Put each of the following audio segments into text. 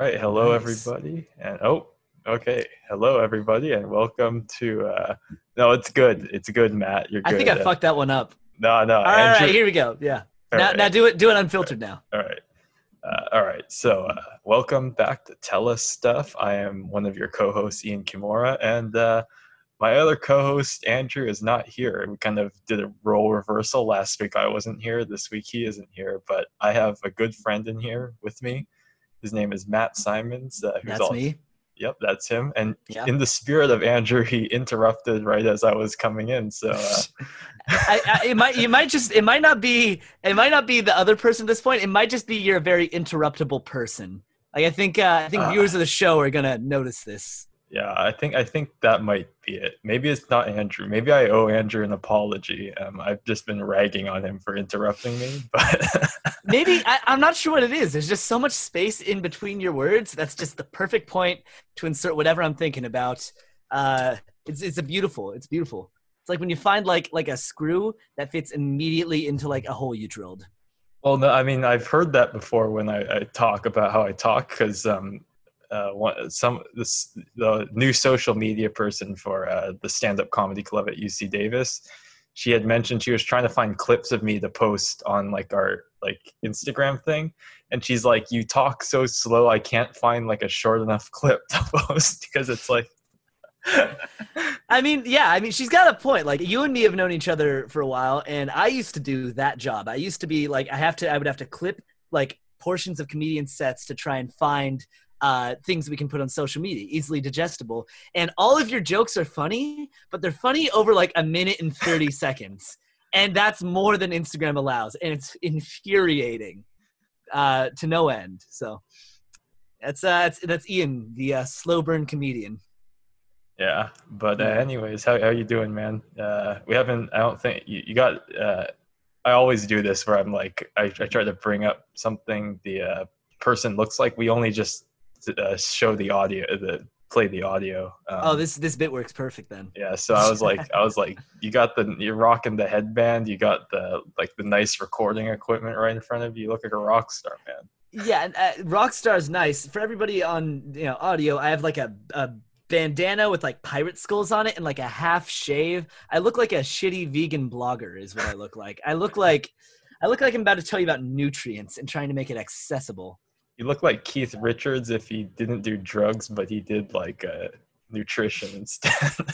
All right, hello Nice. everybody, and oh, okay, hello everybody, and welcome to. uh No, it's good. It's good, Matt. You're good. I think I Uh, fucked that one up. No, no, All right, all Andrew. right, here we go. Yeah. Now, right, now do it. Do it unfiltered now. all right, uh, all right. So, uh, welcome back to Tell Us Stuff. I am one of your co-hosts, Ean Kimura, and uh, my other co-host Andrew is not here. We kind of did a role reversal last week. I wasn't here. This week he isn't here, but I have a good friend in here with me. His name is Matt Simons. Uh, who's That's also, me. Yep, that's him. And Yeah. in the spirit of Andrew, he interrupted right as I was coming in. So uh, I, I, it might. You might just. It might not be. It might not be the other person at this point. It might just be you're a very interruptible person. Like I think. Uh, I think Ah. viewers of the show are gonna notice this. yeah, I think I think that might be it. Maybe it's not Andrew. Maybe I owe Andrew an apology. Um, I've just been ragging on him for interrupting me, but Maybe I, I'm not sure what it is. There's just so much space in between your words. That's just the perfect point to insert whatever I'm thinking about. Uh, it's it's a beautiful. It's beautiful. It's like when you find like like a screw that fits immediately into like a hole you drilled. well, no, I mean I've heard that before when I, I talk about how I talk because um, uh, some this the new social media person for uh, the stand up comedy club at UC Davis. She had mentioned she was trying to find clips of me to post on like our like Instagram thing, and she's like, "You talk so slow, I can't find like a short enough clip to post because it's like." I mean, yeah, I mean, she's got a point. Like, you and me have known each other for a while, and I used to do that job. I used to be like, I have to, I would have to clip like portions of comedian sets to try and find uh, things we can put on social media, easily digestible. And all of your jokes are funny, but they're funny over like a minute and 30 seconds. And that's more than Instagram allows. And it's infuriating uh, to no end. So that's, uh, that's, that's Ean, the uh, slow burn comedian. Yeah, but uh, anyways, how how you doing, man? Uh, we haven't. I don't think you, you got. Uh, I always do this where I'm like, I, I try to bring up something the uh, person looks like. We only just uh, show the audio, the play the audio. Um, Oh, this this bit works perfect then. Yeah, so I was like, I was like, you got the, you're rocking the headband, you got the like the nice recording equipment right in front of you. You look like a rock star, man. Yeah, and, uh, Rockstar's nice for everybody on you know audio. I have like a, a bandana with like pirate skulls on it and like a half shave. I look like a shitty vegan blogger, is what I look like. I look like I look like I'm about to tell you about nutrients and trying to make it accessible. You look like Keith Richards if he didn't do drugs, but he did like uh, nutrition instead.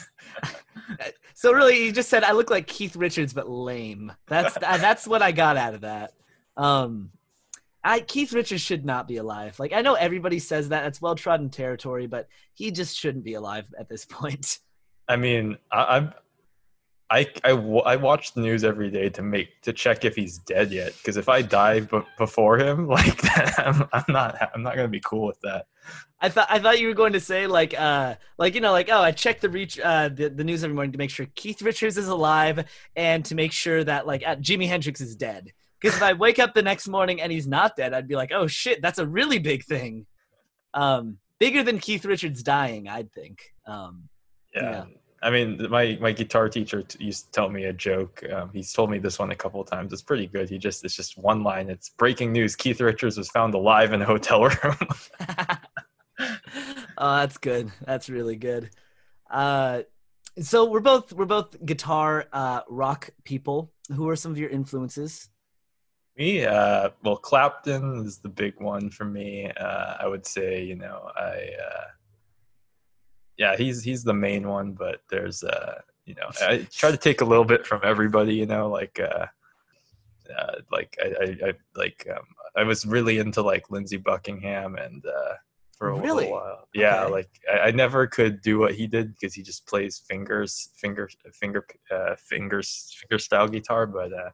So really, you just said I look like Keith Richards but lame. That's that's what I got out of that. Um, I Keith Richards should not be alive. Like I know everybody says that it's well trodden territory, but he just shouldn't be alive at this point. I mean, I, I'm. I, I, I watch the news every day to make to check if he's dead yet because if I die b- before him like I'm, I'm not I'm not gonna be cool with that I thought I thought you were going to say like uh like you know like oh I check the reach uh the, the news every morning to make sure Keith Richards is alive and to make sure that like uh, Jimi Hendrix is dead. Because if I wake up the next morning and he's not dead, I'd be like, oh shit, that's a really big thing. Um, bigger than Keith Richards dying, I'd think. Um, yeah, Yeah. I mean my my guitar teacher t- used to tell me a joke um, he's told me this one a couple of times it's pretty good he just it's just one line it's breaking news Keith Richards was found alive in a hotel room oh, that's good. That's really good. Uh, so we're both we're both guitar uh, rock people. Who are some of your influences? Me, uh, well, Clapton is the big one for me. Uh, I would say, you know, I, uh, yeah, he's he's the main one, but there's, uh, you know, I try to take a little bit from everybody, you know, like, uh, uh, like I, I, I like um, I was really into like Lindsey Buckingham and uh, for a Really? little while, yeah, Okay. like I, I never could do what he did because he just plays fingers, finger, finger, uh, fingers, finger style guitar, but uh,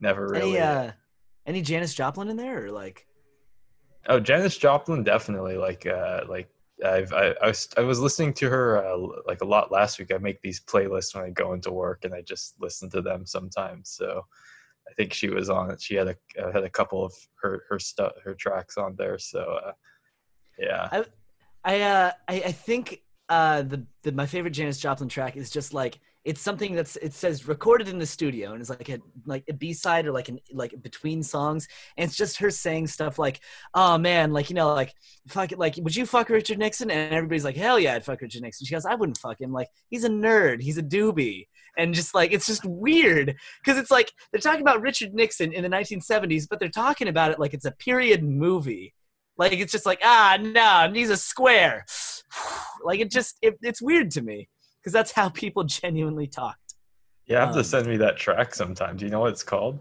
never really. Any uh, any Janis Joplin in there or like? Oh, Janis Joplin, definitely. Like, uh, like I've I, I was I was listening to her uh, like a lot last week. I make these playlists when I go into work, and I just listen to them sometimes. So I think she was on it. She had a uh, had a couple of her her stuff her tracks on there. So uh, yeah, I uh I, I think uh the, the my favorite Janis Joplin track is just like it's something that's it says recorded in the studio and it's like a like a b-side or like an like between songs and it's just her saying stuff like oh man like you know like fuck it like would you fuck richard nixon? And everybody's like hell yeah i'd fuck richard nixon. She goes i wouldn't fuck him like he's a nerd he's a doobie and just like it's just weird because it's like they're talking about richard nixon in the 1970s but they're talking about it like it's a period movie. Like it's just like ah no he's a square. Like it just it, it's weird to me because that's how people genuinely talked. You have Um, to send me that track sometime. Do you know what it's called?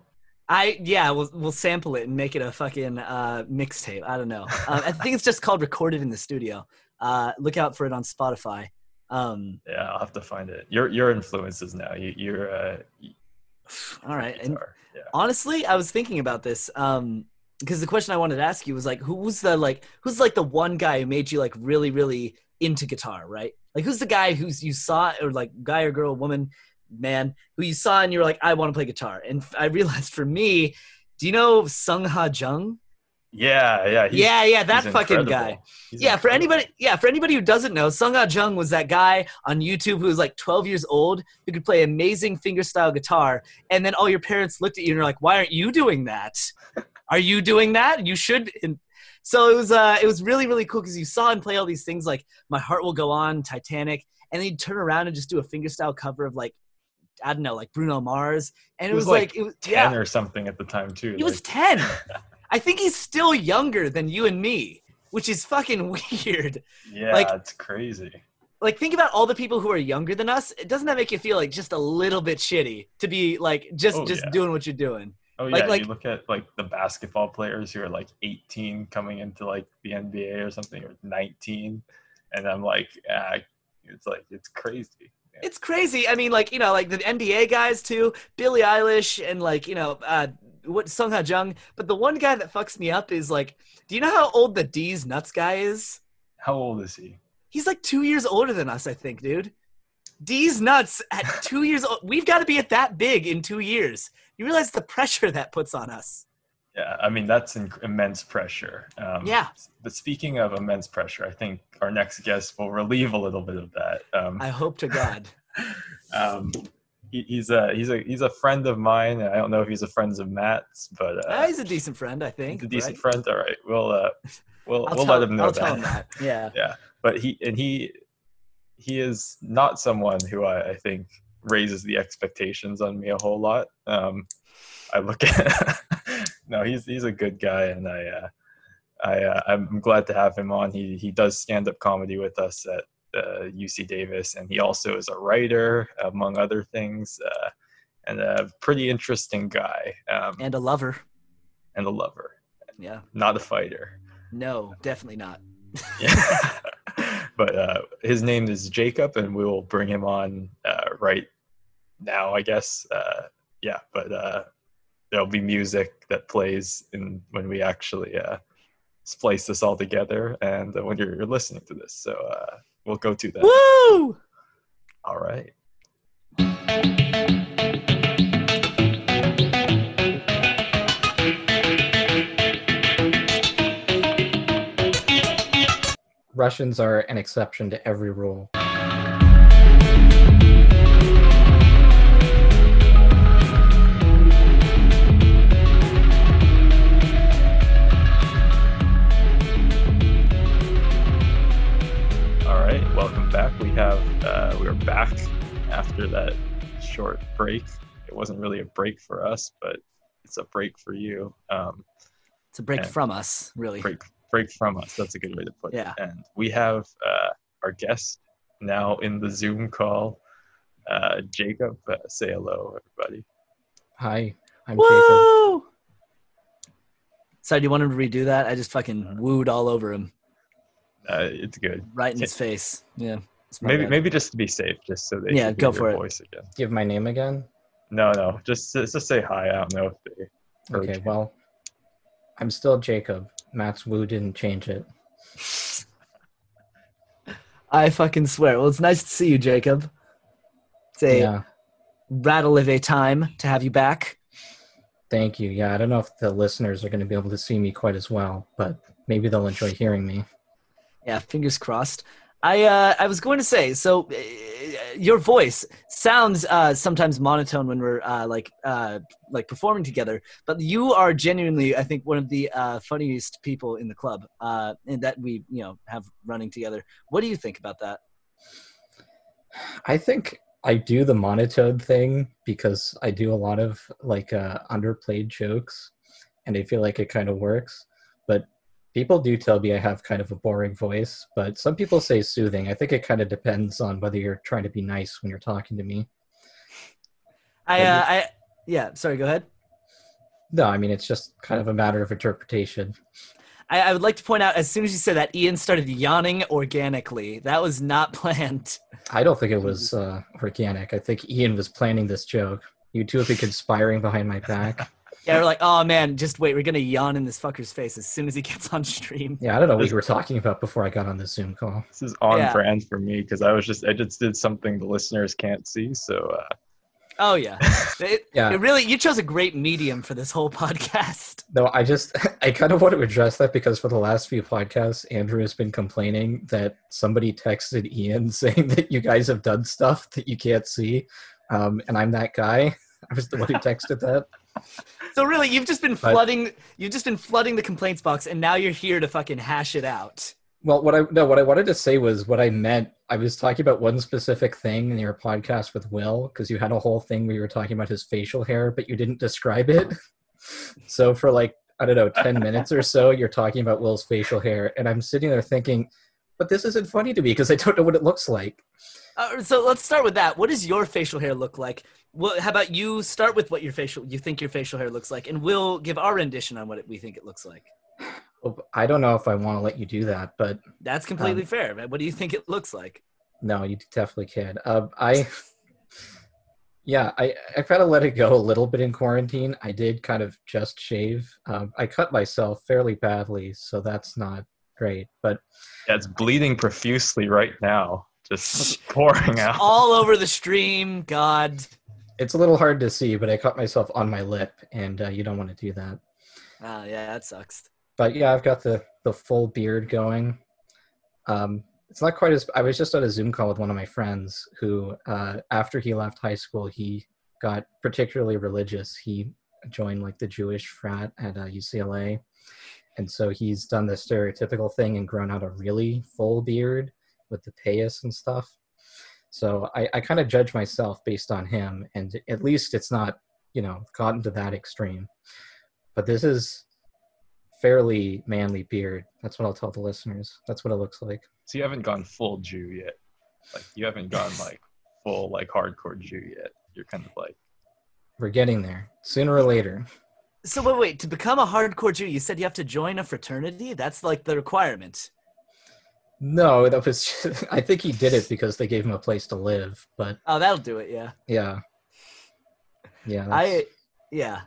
I yeah, we'll we'll sample it and make it a fucking uh, mixtape. I don't know. Um, I think it's just called "Recorded in the Studio." Uh, look out for it on Spotify. Um, Yeah, I'll have to find it. Your your influences now. You, you're uh, all right. And. Yeah. honestly, I was thinking about this um, because the question I wanted to ask you was like, who's the like who's like the one guy who made you like really really into guitar, right? Like who's the guy who's you saw or like guy or girl, woman, man who you saw and you were like, I want to play guitar. And I realized for me, do you know Sungha Jung? Yeah, yeah. yeah, yeah, that fucking incredible. guy. He's yeah, for anybody, yeah, for anybody who doesn't know, Sungha Jung was that guy on YouTube who was like 12 years old who could play amazing fingerstyle guitar, and then all your parents looked at you and you're like, "Why aren't you doing that? Are you doing that? You should." And so it was, uh, it was really, really cool because you saw him play all these things like "My Heart Will Go On," Titanic, and then he'd turn around and just do a fingerstyle cover of like, I don't know, like Bruno Mars, and it He was, was, like, like, it was ten yeah, or something at the time too. he was 10. I think he's still younger than you and me, which is fucking weird. yeah, like- it's crazy. Like, think about all the people who are younger than us. It doesn't that make you feel like just a little bit shitty to be like just Oh, just yeah. doing what you're doing? Oh yeah, like- you look at like the basketball players who are like 18 coming into like the NBA or something, or 19, and I'm like, ah, it's like it's crazy. It's crazy. I mean, like you know, like the NBA guys too, Billie Eilish and like you know, uh, what Sungha Jung. But the one guy that fucks me up is like, do you know how old the Deez Nuts guy is? How old is he? He's like two years older than us, I think, dude. Deez Nuts at two years old. We've got to be at that big in two years. You realize the pressure that puts on us. Yeah, I mean that's immense pressure. Um, Yeah. But speaking of immense pressure, I think our next guest will relieve a little bit of that. Um, I hope to God. um, he, he's a he's a he's a friend of mine. I don't know if he's a friend of Matt's, but Ah, uh, he's a decent friend, I think. he's a decent right? friend. All right, we'll uh, we'll we'll tell, let him know I'll that. tell him that. Yeah. But he and he he is not someone who I, I think raises the expectations on me a whole lot. Um, I look at no, he's he's a good guy, and I uh, I uh, I'm glad to have him on. He he does stand up comedy with us at uh, UC Davis, and he also is a writer among other things, uh, and a pretty interesting guy um, And a lover. and a lover, Yeah. not a fighter. No, definitely not. Yeah. but uh, his name is Jacob, and we will bring him on uh, right now, I guess. Uh, yeah, but uh, there'll be music that plays in when we actually uh, splice this all together, and uh, when you're, you're listening to this. So uh, we'll go to that. Woo! All right. Russians are an exception to every rule. All right. Welcome back. We have uh, we are back after that short break. It wasn't really a break for us, but it's a break for you. Um, It's a break Yeah. from us, really. break break from us. That's a good way to put Yeah. it. And we have uh, our guest now in the Zoom call, uh, Jacob. Uh, say hello, everybody. Hi, I'm Jacob. Woo! Sorry, do you want him to redo that? I just fucking wooed all over him, Uh, it's good. right in his face. Yeah. Maybe bad. maybe just to be safe, just so they Yeah, can go hear for your it. voice again. Give my name again. No, no, just just say hi. I don't know if they. Okay, you. well, I'm still Jacob. Max Wu didn't change it. I fucking swear. Well, it's nice to see you, Jacob. It's a Yeah, rattle of a time to have you back. thank you. Yeah, I don't know if the listeners are going to be able to see me quite as well, but maybe they'll enjoy hearing me. Yeah, fingers crossed. I uh, I was going to say, so uh, your voice sounds uh, sometimes monotone when we're uh, like uh, like performing together, but you are genuinely, I think, one of the uh, funniest people in the club, uh, and that we you know have running together. What do you think about that? I think I do the monotone thing because I do a lot of like uh, underplayed jokes, and I feel like it kind of works. But people do tell me I have kind of a boring voice, but some people say soothing. I think it kind of depends on whether you're trying to be nice when you're talking to me. I, uh, I, yeah. Sorry, go ahead. No, I mean it's just kind of a matter of interpretation. I, I would like to point out as soon as you said that, Ean started yawning organically. That was not planned. I don't think it was uh, organic. I think Ean was planning this joke. You two have been conspiring behind my back. Yeah, we're like, oh man, just wait, we're gonna yawn in this fucker's face as soon as he gets on stream. Yeah, I don't know what you were talking about before I got on the Zoom call. This is on Yeah. brand for me because I was just I just did something the listeners can't see. So uh, Oh yeah, it, Yeah. it really you chose a great medium for this whole podcast. No, I just I kind of want to address that because for the last few podcasts, Andrew has been complaining that somebody texted Ean saying that you guys have done stuff that you can't see, um, and I'm that guy. I was the one who texted that. So really, you've just been But- flooding you've just been flooding the complaints box, and now you're here to fucking hash it out. Well, what I no, what I wanted to say was what I meant. I was talking about one specific thing in your podcast with Will because you had a whole thing where you were talking about his facial hair, but you didn't describe it. So for like I don't know, ten minutes or so, you're talking about Will's facial hair, and I'm sitting there thinking, but this isn't funny to me because I don't know what it looks like. Uh, so let's start with that. What does your facial hair look like? Well, how about you start with what your facial you think your facial hair looks like, and we'll give our rendition on what it, we think it looks like. Well, I don't know if I want to let you do that, but That's completely Um, fair. Man. What do you think it looks like? no, you definitely can. Uh, I, yeah, I I kind of let it go a little bit in quarantine. I did kind of just shave. Um, I cut myself fairly badly, so that's not great. But yeah, it's bleeding profusely right now, just pouring out. All over the stream, God. it's a little hard to see. But I cut myself on my lip, and uh, you don't want to do that. Oh yeah, that sucks. But yeah, I've got the the full beard going. Um, it's not quite as. I was just on a Zoom call with one of my friends who, uh, after he left high school, he got particularly religious. He joined like the Jewish frat at uh, UCLA, and so he's done the stereotypical thing and grown out a really full beard with the payas and stuff. So I, I kind of judge myself based on him, and at least it's not, you know, gotten to that extreme. But this is fairly manly beard. That's what I'll tell the listeners. That's what it looks like. So you haven't gone full Jew yet. Like you haven't gone like full like hardcore Jew yet. You're kind of like We're getting there sooner or later. So wait, wait. To become a hardcore Jew, you said you have to join a fraternity. That's like the requirement. No, that was. I think he did it because they gave him a place to live. But Oh, that'll do it. Yeah. yeah, yeah. I, yeah.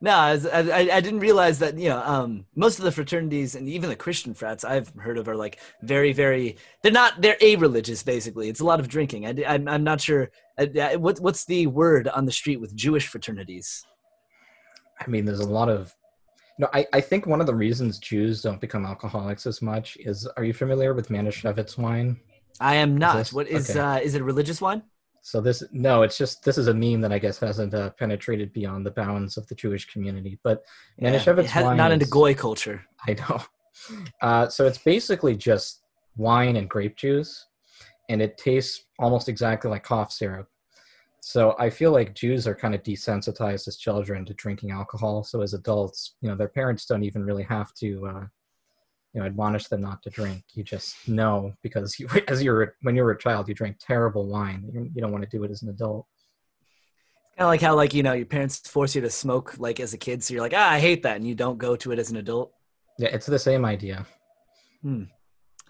No, I, was- I, I I didn't realize that you know um, most of the fraternities and even the Christian frats I've heard of are like very very they're not they're a religious basically it's a lot of drinking I, am I'm not sure uh, uh, what what's the word on the street with Jewish fraternities I mean, there's a lot of. No, I, I think one of the reasons Jews don't become alcoholics as much is. Are you familiar with Manischewitz wine? I am not this- what is okay. uh, is it a religious wine So this no, it's just this is a meme that I guess hasn't uh, penetrated beyond the bounds of the Jewish community. But Yeah, Manischewitz it has- wine not into is- goy culture I know. Uh, so it's basically just wine and grape juice, and it tastes almost exactly like cough syrup. So I feel like Jews are kind of desensitized as children to drinking alcohol. So as adults, you know, their parents don't even really have to, uh, you know, admonish them not to drink. You just know because you, as you're when you were a child, you drank terrible wine. You, you don't want to do it as an adult. kind of like how like you know your parents force you to smoke like as a kid so you're like ah I hate that and you don't go to it as an adult Yeah, it's the same idea. Hmm.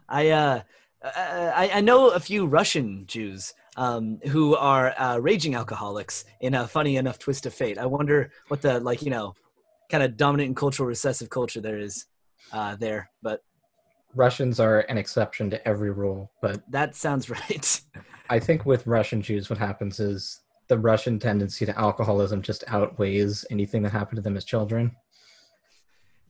I uh, I, I know a few Russian Jews um, who are uh, raging alcoholics in a funny enough twist of fate. I wonder what the like you know kind of dominant and cultural recessive culture there is uh, there, but Russians are an exception to every rule, but that sounds right. I think with Russian Jews, what happens is the Russian tendency to alcoholism just outweighs anything that happened to them as children.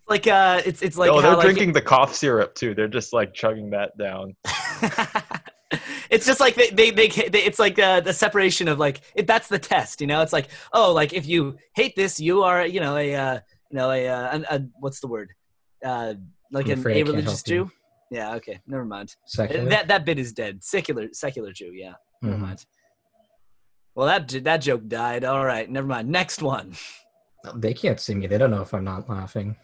like uh, it's it's like oh, how, they're like, drinking the cough syrup too. They're just like chugging that down. it's just like they they, they, they it's like uh, the separation of like it, that's the test, you know. It's like oh, like if you hate this, you are you know a uh, you know a, uh, a, a what's the word uh, like I'm an afraid I a can't religious help you. Jew. Yeah, okay, never mind. Secular. That that bit is dead. Secular secular Jew. Yeah, never Mhm. mind. Well, that that joke died. All right, never mind. Next one. They can't see me. They don't know if I'm not laughing.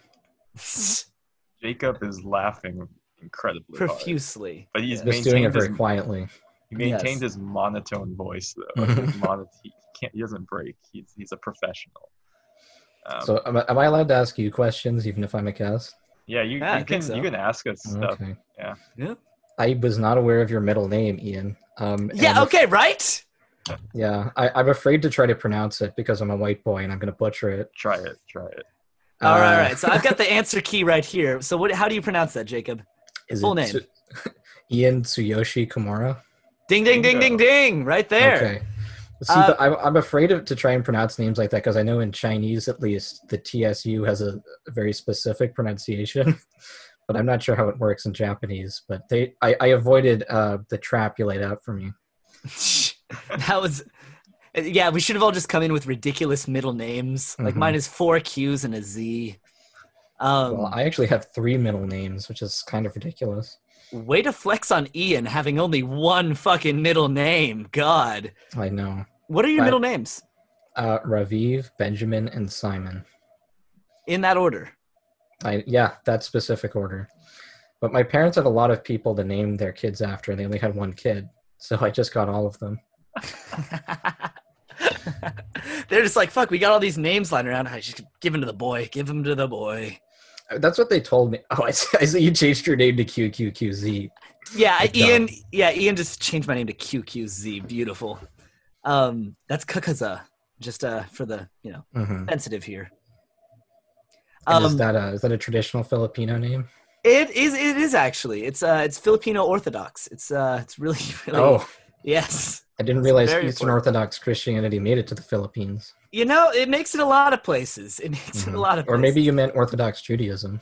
Jacob is laughing incredibly hard, Profusely. but he's Yeah. Just doing it very his, quietly. he maintains Yes. his monotone voice though. Like, his mono- he can't. He doesn't break. He's he's a professional. Um, So am I, am I allowed to ask you questions even if I'm a guest? yeah, you, Yeah, you can so. you can ask us stuff. Okay. Yeah. Yeah. I was not aware of your middle name, Ean. Um, Yeah. and- Okay. Right. Yeah, I, I'm afraid to try to pronounce it because I'm a white boy and I'm going to butcher it. Try it. Try it. All right. All Uh, right. So I've got the answer key right here. So what? How do you pronounce that, Jacob? Is full it name. Tsu- Ean Tsuyoshi Komura? Ding ding ding ding Bingo. ding! Right there. Okay. See, Uh, but I'm, I'm afraid of, to try and pronounce names like that because I know in Chinese, at least, the TSU has a, a very specific pronunciation. but I'm not sure how it works in Japanese. But they, I, I avoided uh, the trap you laid out for me. that was. Yeah, we should have all just come in with ridiculous middle names. Like Mhm. mine is four Q's and a Z. Um, Well, I actually have three middle names, which is kind of ridiculous. way to flex on Ean having only one fucking middle name. God, I know. what are your I- middle names Uh, Raviv, Benjamin, and Simon. in that order? I yeah, that specific order. But my parents had a lot of people to name their kids after, and they only had one kid, so I just got all of them. They're just like, fuck, we got all these names lying around. I just give them to the boy. Give them to the boy. That's what they told me. Oh, I see, I see you changed your name to QQQZ. Yeah, Good Ean. Yeah, Ean just changed my name to QQZ. Beautiful. Um, that's Kakaza. Just uh, for the you know Mm-hmm. sensitive here. is Um, that a is that a traditional Filipino name? it is. It is actually. It's uh, it's Filipino Orthodox. It's uh, it's really, really. Oh, yes. I didn't realize Eastern important. Orthodox Christianity made it to the Philippines. You know, it makes it a lot of places. It makes it Mhm. a lot of. Or maybe you meant Orthodox Judaism.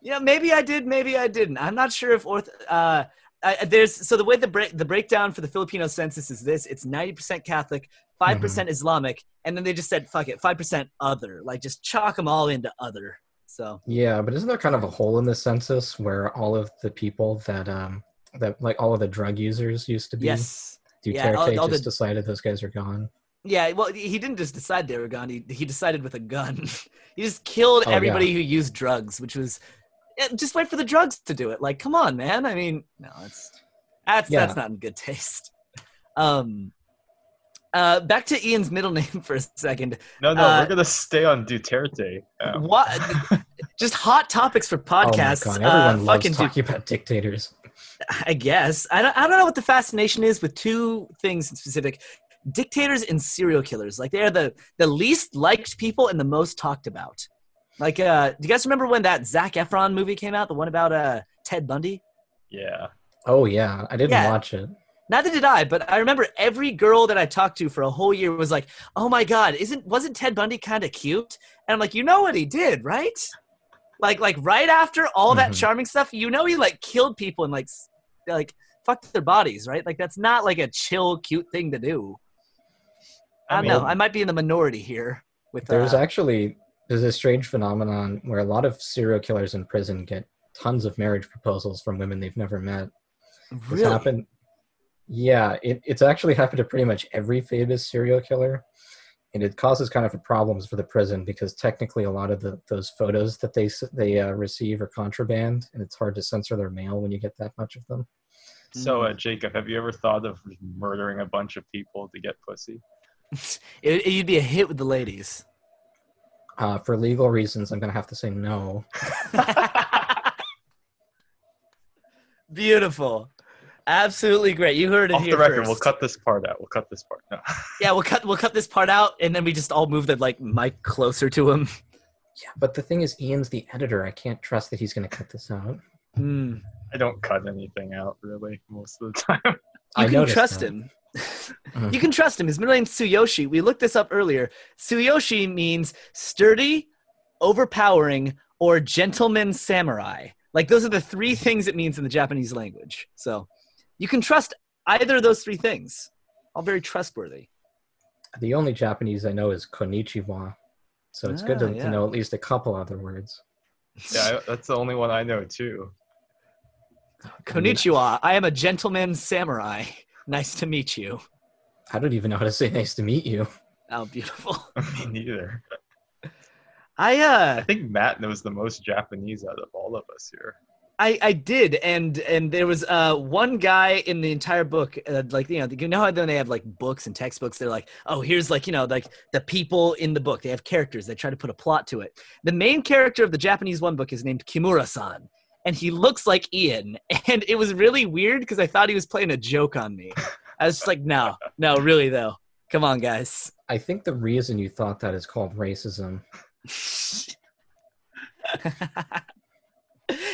Yeah, maybe I did, maybe I didn't. I'm not sure if orth. Uh, I, there's so the way the break the breakdown for the Filipino census is this: it's 90% Catholic, 5% Islamic, and then they just said fuck it, 5% other. Like just chalk them all into other. So Yeah, but isn't there kind of a hole in the census where all of the people that um that like all of the drug users used to be? yes, Duterte Yeah, all- all just the- decided those guys are gone. yeah. Well, he didn't just decide they were gone. He he decided with a gun. he just killed Oh, everybody who used drugs, which was just wait for the drugs to do it. Like, come on, man. I mean, no, it's that's Yeah. that's not in good taste. Um, uh, back to Ean's middle name for a second. No, no, Uh, we're gonna stay on Duterte. Um, What? just hot topics for podcasts. Oh my god, everyone uh, loves fucking talking about dictators. I guess. I don't, I don't know what the fascination is with two things in specific dictators and serial killers. Like, they're the, the least liked people and the most talked about. Like, uh, do you guys remember when that Zac Efron movie came out? The one about uh, Ted Bundy? yeah. Oh yeah, I didn't Yeah. watch it. Neither did I, but I remember every girl that I talked to for a whole year was like, "Oh my god, isn't wasn't Ted Bundy kind of cute?" And I'm like, "You know what he did, right? Like, like right after all that Mhm. charming stuff, you know he like killed people and like, s- like fucked their bodies, right? Like that's not like a chill, cute thing to do. I, don't know. I might be in the minority here. With There's uh, actually there's a strange phenomenon where a lot of serial killers in prison get tons of marriage proposals from women they've never met. It's really happened. Yeah, it, it's actually happened to pretty much every famous serial killer, and it causes kind of problems for the prison because technically a lot of the those photos that they they uh, receive are contraband, and it's hard to censor their mail when you get that much of them. So, uh, Jacob, have you ever thought of murdering a bunch of people to get pussy? it, you'd be a hit with the ladies. Uh, for legal reasons, I'm gonna have to say no. Beautiful. Absolutely great. You heard it Off here the record, first. we'll cut this part out. We'll cut this part. No. Yeah, we'll cut we'll cut this part out, and then we just all move the like mic closer to him. Yeah, but the thing is, Ean's the editor. I can't trust that he's gonna cut this out. Hmm. I don't cut anything out really most of the time. You I can noticed trust that. him. Mhm. you can trust him. His middle name's Tsuyoshi. We looked this up earlier. Tsuyoshi means sturdy, overpowering, or gentleman samurai. Like those are the three things it means in the Japanese language. So you can trust either of those three things. All very trustworthy. The only Japanese I know is konnichiwa, so it's good Ah, to, yeah. to know at least a couple other words. Yeah, I, that's the only one I know too. Konnichiwa. I am a gentleman samurai. Nice to meet you. I don't even know how to say nice to meet you. Oh, beautiful. Me neither. I uh I think Matt knows the most Japanese out of all of us here. I, I did, and and there was uh one guy in the entire book, uh, like you know, you know how then they have like books and textbooks. They're like, oh, here's like you know, like the people in the book. They have characters. They try to put a plot to it. The main character of the Japanese one book is named Kimura-san, and he looks like Ean. And it was really weird because I thought he was playing a joke on me. I was just like, no, no, really though. Come on, guys. I think the reason you thought that is called racism.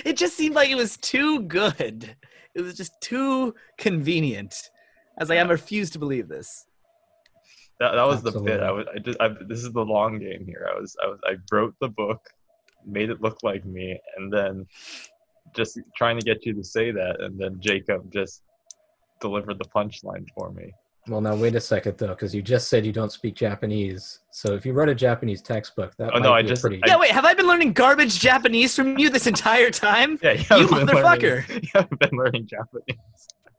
it just seemed like it was too good. It was just too convenient. As I was like, I refuse to believe this. That, that was the bit. I was. I just. I, this is the long game here. I was. I was. I wrote the book, made it look like me, and then just trying to get you to say that, and then Jacob just delivered the punchline for me. Well, now wait a second though, because you just said you don't speak Japanese. So if you wrote a Japanese textbook, that Oh, might no, I be a just- pretty. I- Yeah, wait, have I been learning garbage Japanese from you this entire time? Yeah, you, haven't motherfucker. Learning, you haven't been learning Japanese.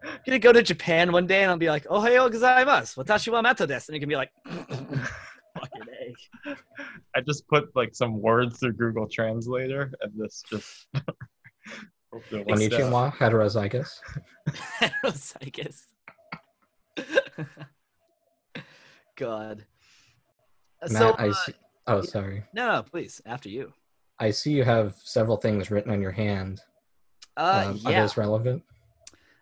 I'm gonna go to Japan one day and I'll be like, oh, hey, gozaimasu. Watashi wa mato desu. And you can be like, fucking A. I just put like some words through Google Translator, and this just. hopefully it works out. Konnichiwa, heterozygous. Heterozygous. God. Matt, so, I uh, see, oh, sorry. no, no, please, after you. I see you have several things written on your hand. Uh, Um, Are yeah. those relevant?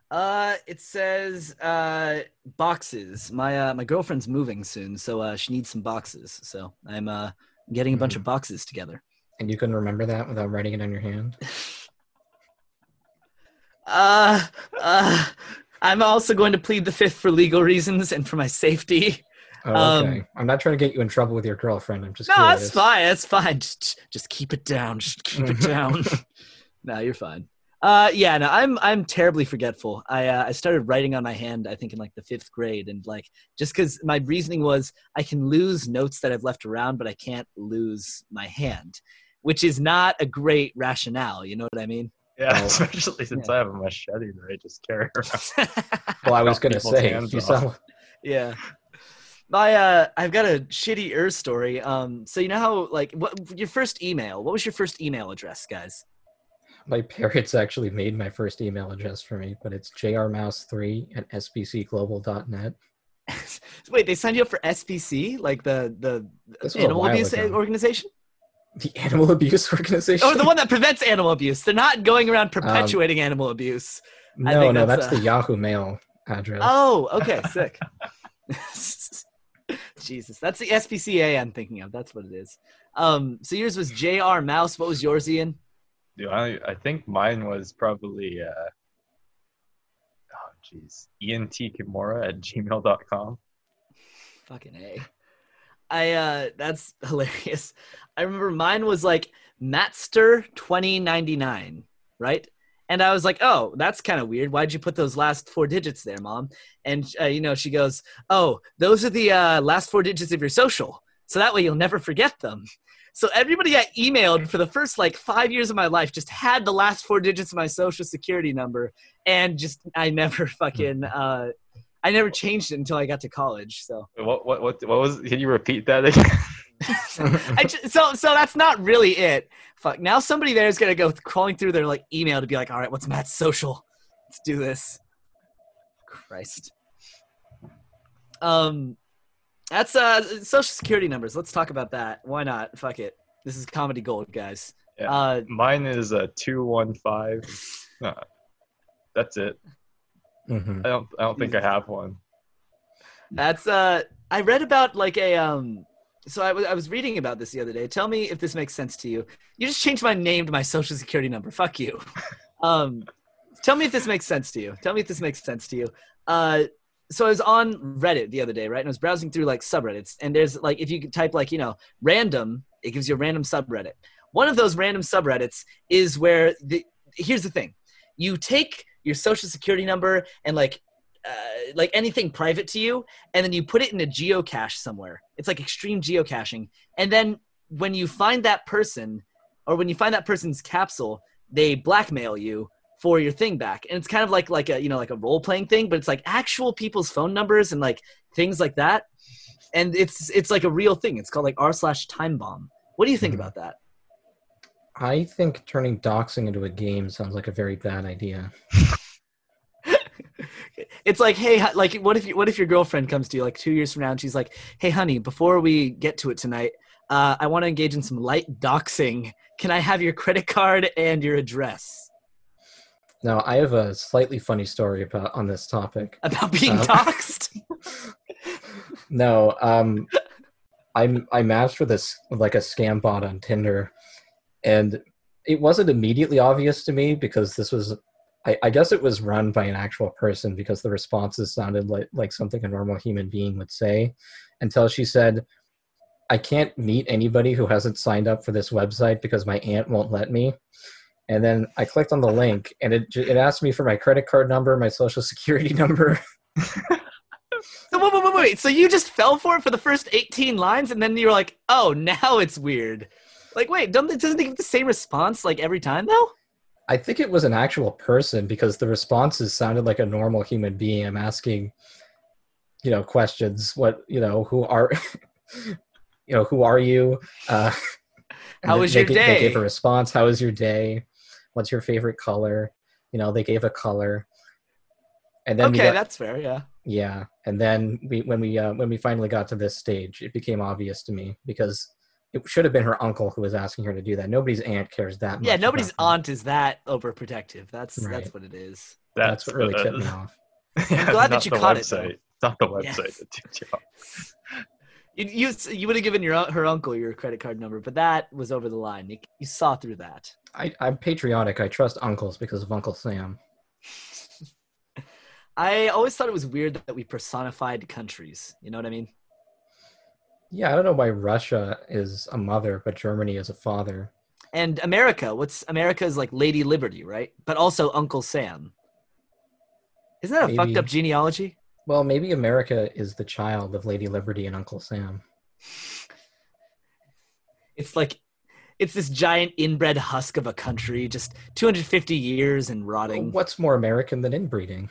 Uh, it says uh boxes. My uh my girlfriend's moving soon, so uh she needs some boxes. So I'm uh getting a bunch Hmm. of boxes together. And you couldn't remember that without writing it on your hand? Uh, uh, I'm also going to plead the fifth for legal reasons and for my safety. Oh, Um, okay. I'm not trying to get you in trouble with your girlfriend. I'm just No, curious. that's fine. That's fine. Just, just keep it down. Just keep it down. no, you're fine. Uh, yeah, no, I'm I'm terribly forgetful. I uh, I started writing on my hand. I think in like the fifth grade, and like just because my reasoning was I can lose notes that I've left around, but I can't lose my hand, which is not a great rationale. You know what I mean? Yeah, Well, especially since I have a machete that I just carry around. Well, I was going to say, you sound, yeah. My uh, I've got a shitty Earth story. Um, so you know how like what your first email? What was your first email address, guys? my parents actually made my first email address for me, but it's jrmouse3 at sbcglobal.net. Wait, they signed you up for SPC, like the the This was a animal abuse organization, The Animal Abuse Organization? or Oh, the one that prevents animal abuse. They're not going around perpetuating animal abuse. No, no, that's, that's, uh, the Yahoo Mail address. Oh, okay, sick. Jesus, that's the SPCA I'm thinking of. That's what it is. Um, so yours was JR Mouse. What was yours, Ean? Dude, I, I think mine was probably, uh, oh, jeez, ENT Kimura at gmail.com. Fucking A. I uh that's hilarious. I remember mine was like Matster 2099, right? And I was like, "Oh, that's kind of weird. Why'd you put those last four digits there, mom?" And uh, you know, she goes, "Oh, those are the uh, last four digits of your social, so that way you'll never forget them." So everybody I emailed for the first like five years of my life just had the last four digits of my social security number, and just I never fucking uh, I never changed it until I got to college. So What, what, what, what was, can you repeat that again? I ju- so so that's not really it. Fuck. Now somebody there is gonna go crawling through their like email to be like, all right, what's Matt's social? Let's do this. Christ. Um, that's uh social security numbers. Let's talk about that. Why not? Fuck it. This is comedy gold, guys. Yeah. Uh, Mine is a 215. Uh, that's it. Mhm. I don't, I don't think I have one. That's uh I read about like a um so I was I was reading about this the other day. Tell me if this makes sense to you. You just changed my name to my social security number. Fuck you. Um tell me if this makes sense to you. Tell me if this makes sense to you. Uh so I was on Reddit the other day, right? And I was browsing through like subreddits and there's like if you could type like, you know, random, it gives you a random subreddit. One of those random subreddits is where the here's the thing. You take your social security number and like uh, like anything private to you, and then you put it in a geocache somewhere. It's like extreme geocaching, and then when you find that person, or when you find that person's capsule, they blackmail you for your thing back, and it's kind of like like a you know like a role playing thing, but it's like actual people's phone numbers and like things like that, and it's it's like a real thing. It's called like r slash time bomb. What do you think Mhm. about that? I think turning doxing into a game sounds like a very bad idea. it's like hey like what if you, what if your girlfriend comes to you like two years from now and she's like hey honey before we get to it tonight uh, i want to engage in some light doxing can i have your credit card and your address Now, I have a slightly funny story about on this topic. about being Um, doxed No, um, I'm I matched with this like a scam bot on Tinder, and it wasn't immediately obvious to me because this was, I, I guess it was run by an actual person because the responses sounded like like something a normal human being would say, until she said, "I can't meet anybody who hasn't signed up for this website because my aunt won't let me." And then I clicked on the link, and it it asked me for my credit card number, my social security number. so wait, wait, wait, wait so you just fell for it for the first 18 lines and then you're like oh now it's weird like wait don't they, doesn't they give the same response like every time though I think it was an actual person because the responses sounded like a normal human being. I'm asking, you know, questions. What you know, who are, you know, who are you? Uh, How was your day? They gave a response. How was your day? What's your favorite color? You know, they gave a color. And then okay got- that's fair yeah yeah, and then we when we uh, when we finally got to this stage, it became obvious to me because it should have been her uncle who was asking her to do that. Nobody's aunt cares that much. yeah nobody's aunt is that overprotective that's Right. that's what it is That's, what really the- tipped me off. Yeah, glad that you the caught it, website. though. It's not the website Yes. that you. You you, you would have given your her uncle your credit card number, but that was over the line. You, you saw through that. I, I'm patriotic. I trust uncles because of Uncle Sam. I always thought it was weird that we personified countries. You know what I mean? Yeah, I don't know why Russia is a mother, but Germany is a father. And America, what's America is like Lady Liberty, right? But also Uncle Sam. Isn't that a fucked up genealogy? Well, maybe America is the child of Lady Liberty and Uncle Sam. It's like it's this giant inbred husk of a country, just 250 years and rotting. What's more American than inbreeding?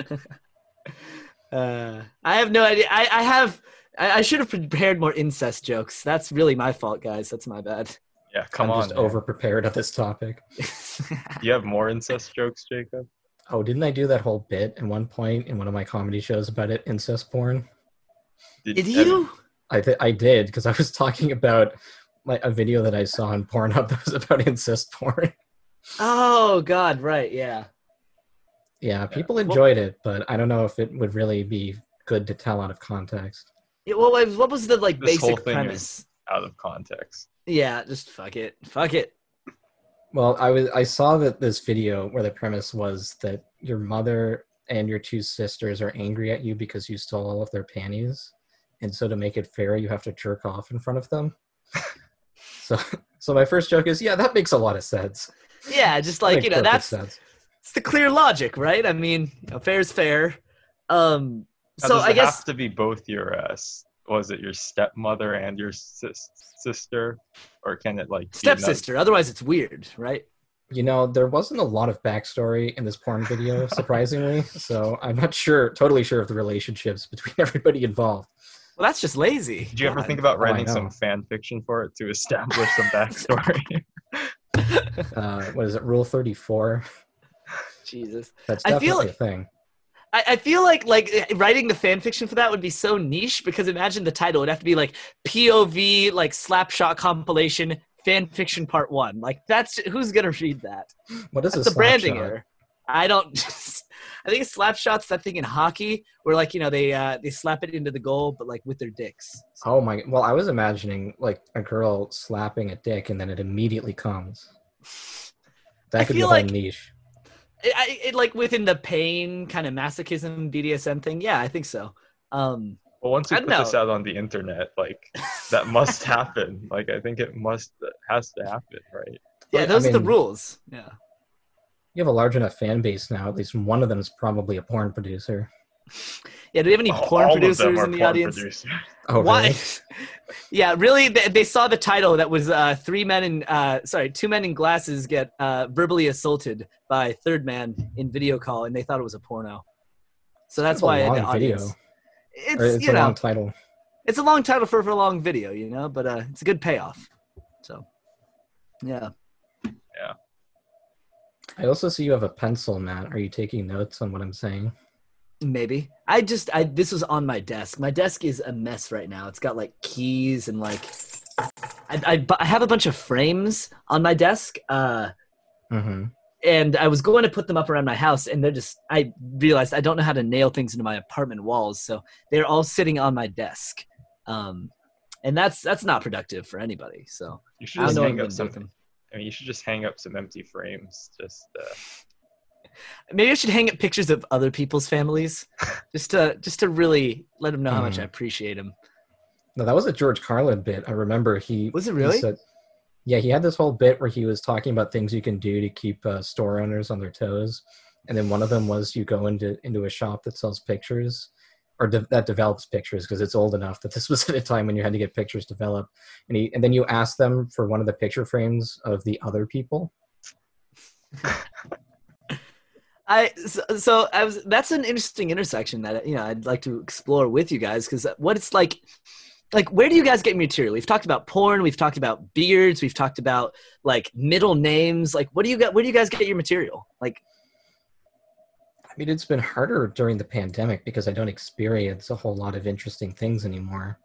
Uh, I have no idea. I, I have. I, I should have prepared more incest jokes. That's really my fault, guys. That's my bad. Yeah, come I'm on. just man. over prepared on this topic. You have more incest jokes, Jacob? Oh, didn't I do that whole bit at one point in one of my comedy shows about it, incest porn? Did and- you? I th- I did because I was talking about like a video that I saw on Pornhub that was about incest porn. Oh God, right? Yeah. Yeah, people Well- enjoyed it, but I don't know if it would really be good to tell out of context. yeah what, was- what was the like This whole basic thing premise? Out of context. Yeah, just fuck it. Fuck it. Well, I was I saw that this video where the premise was that your mother and your two sisters are angry at you because you stole all of their panties, and so to make it fair, you have to jerk off in front of them. so, so my first joke is, yeah, that makes a lot of sense. Yeah, just like you know, perfect that's sense. It's the clear logic, right? I mean, you know, fair is fair. Um, Now, so does I it guess have to be both your uh, was it your stepmother and your sis- sister, or can it like stepsister. Otherwise, it's weird, right? You know, there wasn't a lot of backstory in this porn video, surprisingly. so I'm not sure, totally sure of the relationships between everybody involved. Well, that's just lazy. Did you ever think about Oh, writing some know. fan fiction for it to establish some backstory? Uh, what is it, Rule 34? Jesus. That's I definitely feel a like- thing. I, I feel like like eh, writing the fan fiction for that would be so niche because imagine the title would have to be like POV like slapshot compilation fan fiction part one. Like that's who's gonna read that? What is That's a a branding shot? error. I don't. I think slapshot's that thing in hockey where like you know they uh, they slap it into the goal but like with their dicks. Oh my! Well, I was imagining like a girl slapping a dick and then it immediately comes. That I could be a like- niche. It, I, it like within the pain kind of masochism BDSM thing. Yeah, I think so. Um, well, once you I put don't this out on the internet, like that must happen. Like I think it must has to happen, right? yeah, Like, I those are the rules. Yeah. You have a large enough fan base now. At least one of them is probably a porn producer. Yeah, do we have any All- porn all of them producers in the porn audience? producers. Oh, Why? really? yeah, really. They, they saw the title that was uh, three men in uh, sorry, two men in glasses get uh, verbally assaulted by third man in video call, and they thought it was a porno. So that's It's a why long the audience. video. It's, it's you a know long title. it's a long title for, for a long video, you know, but uh, it's a good payoff. So, yeah. yeah. I also see you have a pencil, Matt. Are you taking notes on what I'm saying? Maybe. I just I this was on my desk. My desk is a mess right now. It's got like keys and like I I, I have a bunch of frames on my desk. Uh Mm-hmm. and I was going to put them up around my house and they're just I realized I don't know how to nail things into my apartment walls, so they're all sitting on my desk. Um and that's that's not productive for anybody. So You should I don't just know hang up do some. I mean, you should just hang up some empty frames. Just uh, Maybe I should hang up pictures of other people's families, just to just to really let them know how much I Mhm. appreciate them. No, that was a George Carlin bit. I remember he Was it really? said- yeah, he had this whole bit where he was talking about things you can do to keep uh, store owners on their toes, and then one of them was you go into into a shop that sells pictures or de- that develops pictures because it's old enough that this was at a time when you had to get pictures developed, and he and then you ask them for one of the picture frames of the other people. I so, so I was that's an interesting intersection that you know I'd like to explore with you guys because what it's like like where do you guys get material? We've talked about porn, we've talked about beards, we've talked about like middle names. Like what do you get? Where do you guys get your material? Like I mean, it's been harder during the pandemic because I don't experience a whole lot of interesting things anymore.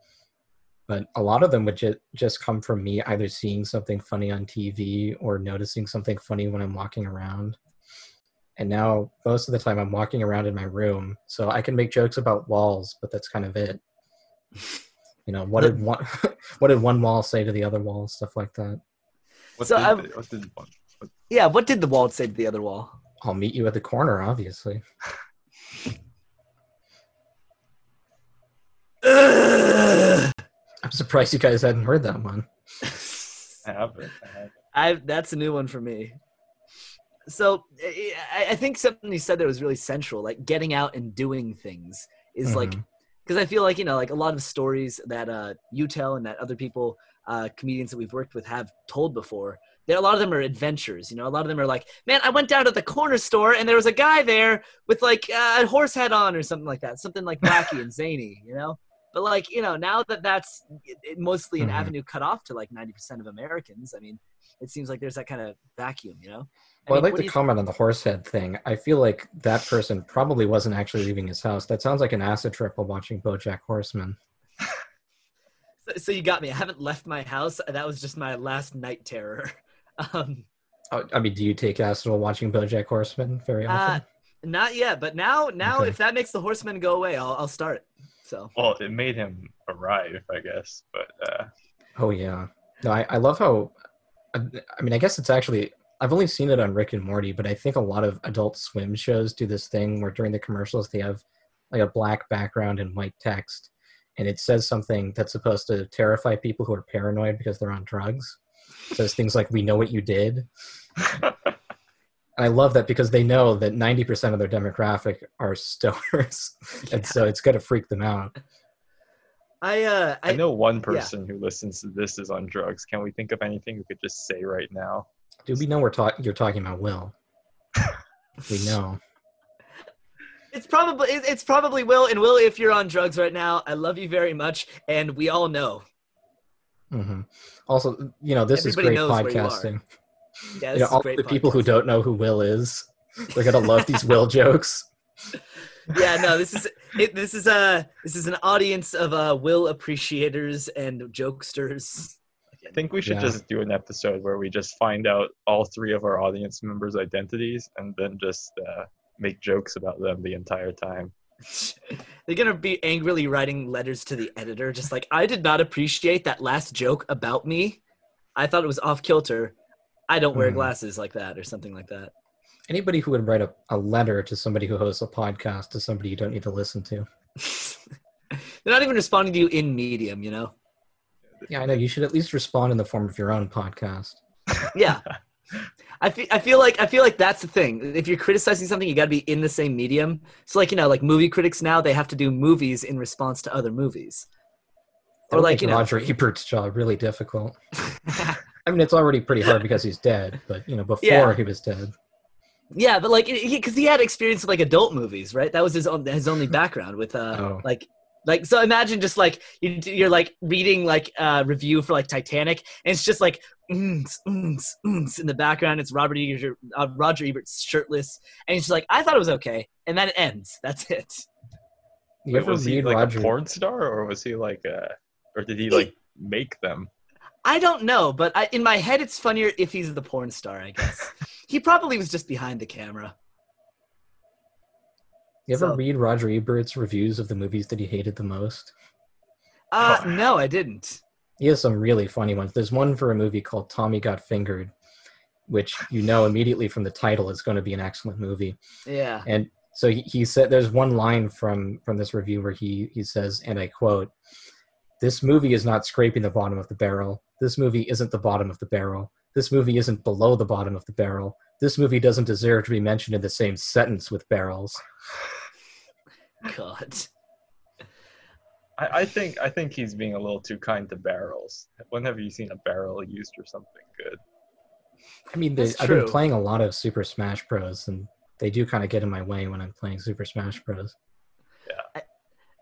But a lot of them would ju- just come from me either seeing something funny on TV or noticing something funny when I'm walking around. And now, most of the time, I'm walking around in my room, so I can make jokes about walls, but that's kind of it. You know, what did one what did one wall say to the other wall? Stuff like that. what, So did, I'm- what did one? yeah, what did the wall say to the other wall? I'll meet you at the corner, obviously. I'm surprised you guys hadn't heard that one. I haven't. I haven't. I that's a new one for me. So I, I think something you said that was really central, like getting out and doing things, is like Mhm. because I feel like you know, like a lot of stories that uh, you tell and that other people, uh, comedians that we've worked with, have told before. There, a lot of them are adventures. You know, a lot of them are like, man, I went down to the corner store and there was a guy there with like uh, a horse head on or something like that, something like wacky and zany. You know, but like you know, now that that's mostly an Mhm. avenue cut off to like ninety percent of Americans. I mean, it seems like there's that kind of vacuum. You know. I Well, mean, I'd like to do you- comment on the horse head thing. I feel like that person probably wasn't actually leaving his house. That sounds like an acid trip while watching BoJack Horseman. So, so you got me. I haven't left my house. That was just my last night terror. Um, Oh, I mean, do you take acid while watching BoJack Horseman very Uh, often? not yet, but now, now Okay. if that makes the horsemen go away, I'll, I'll start. So Well, it made him arrive, I guess. But uh, oh yeah. No, I, I love how. I, I mean, I guess it's actually. I've only seen it on Rick and Morty, but I think a lot of Adult Swim shows do this thing where during the commercials they have like a black background and white text, and it says something that's supposed to terrify people who are paranoid because they're on drugs. It says things like "We know what you did." And I love that because they know that 90% of their demographic are stoners. and so it's going to freak them out. I, uh, I I, know one person who listens to this is on drugs. Can we think of anything we could just say right now? Do we know we're talking? You're talking about Will. We know. it's probably, it's probably Will and Will. If you're on drugs right now, I love you very much, and we all know. hmm Also, you know, this Everybody is great podcasting. Yeah, You know, is all the people who don't know who Will is, they're going to love these Will jokes. yeah, no, this is it, this is a this is an audience of uh, Will appreciators and jokesters. I think we should Yeah. just do an episode where we just find out all three of our audience members' identities and then just uh, make jokes about them the entire time. They're gonna be angrily writing letters to the editor, just like I did not appreciate that last joke about me. I thought it was off kilter. I don't wear Hmm. glasses like that, or something like that. Anybody who would write a, a letter to somebody who hosts a podcast to somebody you don't need to listen to. They're not even responding to you in Medium, you know. Yeah, I know. You should at least respond in the form of your own podcast. Yeah, I feel, I feel like I feel like that's the thing. If you're criticizing something, you got to be in the same medium. So like you know, like movie critics now, they have to do movies in response to other movies. Or Or like you know, Roger Ebert's job really difficult. I mean, it's already pretty hard because he's dead, but you know, before Yeah. he was dead. yeah, but like because he, had experience with like adult movies, right? That was his own his only background with uh Oh. like like so imagine just like you, you're like reading like a review for like Titanic and it's just like oons, oons, oons in the background. It's Robert Ebert, uh, Roger Ebert's shirtless, and he's just like, I thought it was okay, and then it ends. That's it. Wait, was he like Roger? a porn star, or was he like a, or did he like make them? I don't know, but I, in my head, it's funnier if he's the porn star. I guess he probably was just behind the camera. You ever so- read Roger Ebert's reviews of the movies that he hated the most? Uh, Oh. no, I didn't. He has some really funny ones. There's one for a movie called Tommy Got Fingered, which you know immediately from the title is going to be an excellent movie. Yeah. And so he, he said there's one line from from this review where he he says, and I quote, "This movie is not scraping the bottom of the barrel. This movie isn't the bottom of the barrel. This movie isn't below the bottom of the barrel. This movie doesn't deserve to be mentioned in the same sentence with barrels." God. I, I think I think he's being a little too kind to barrels. When have you seen a barrel used for something good? I mean, they, I've been playing a lot of Super Smash Bros. and they do kind of get in my way when I'm playing Super Smash Bros. Yeah.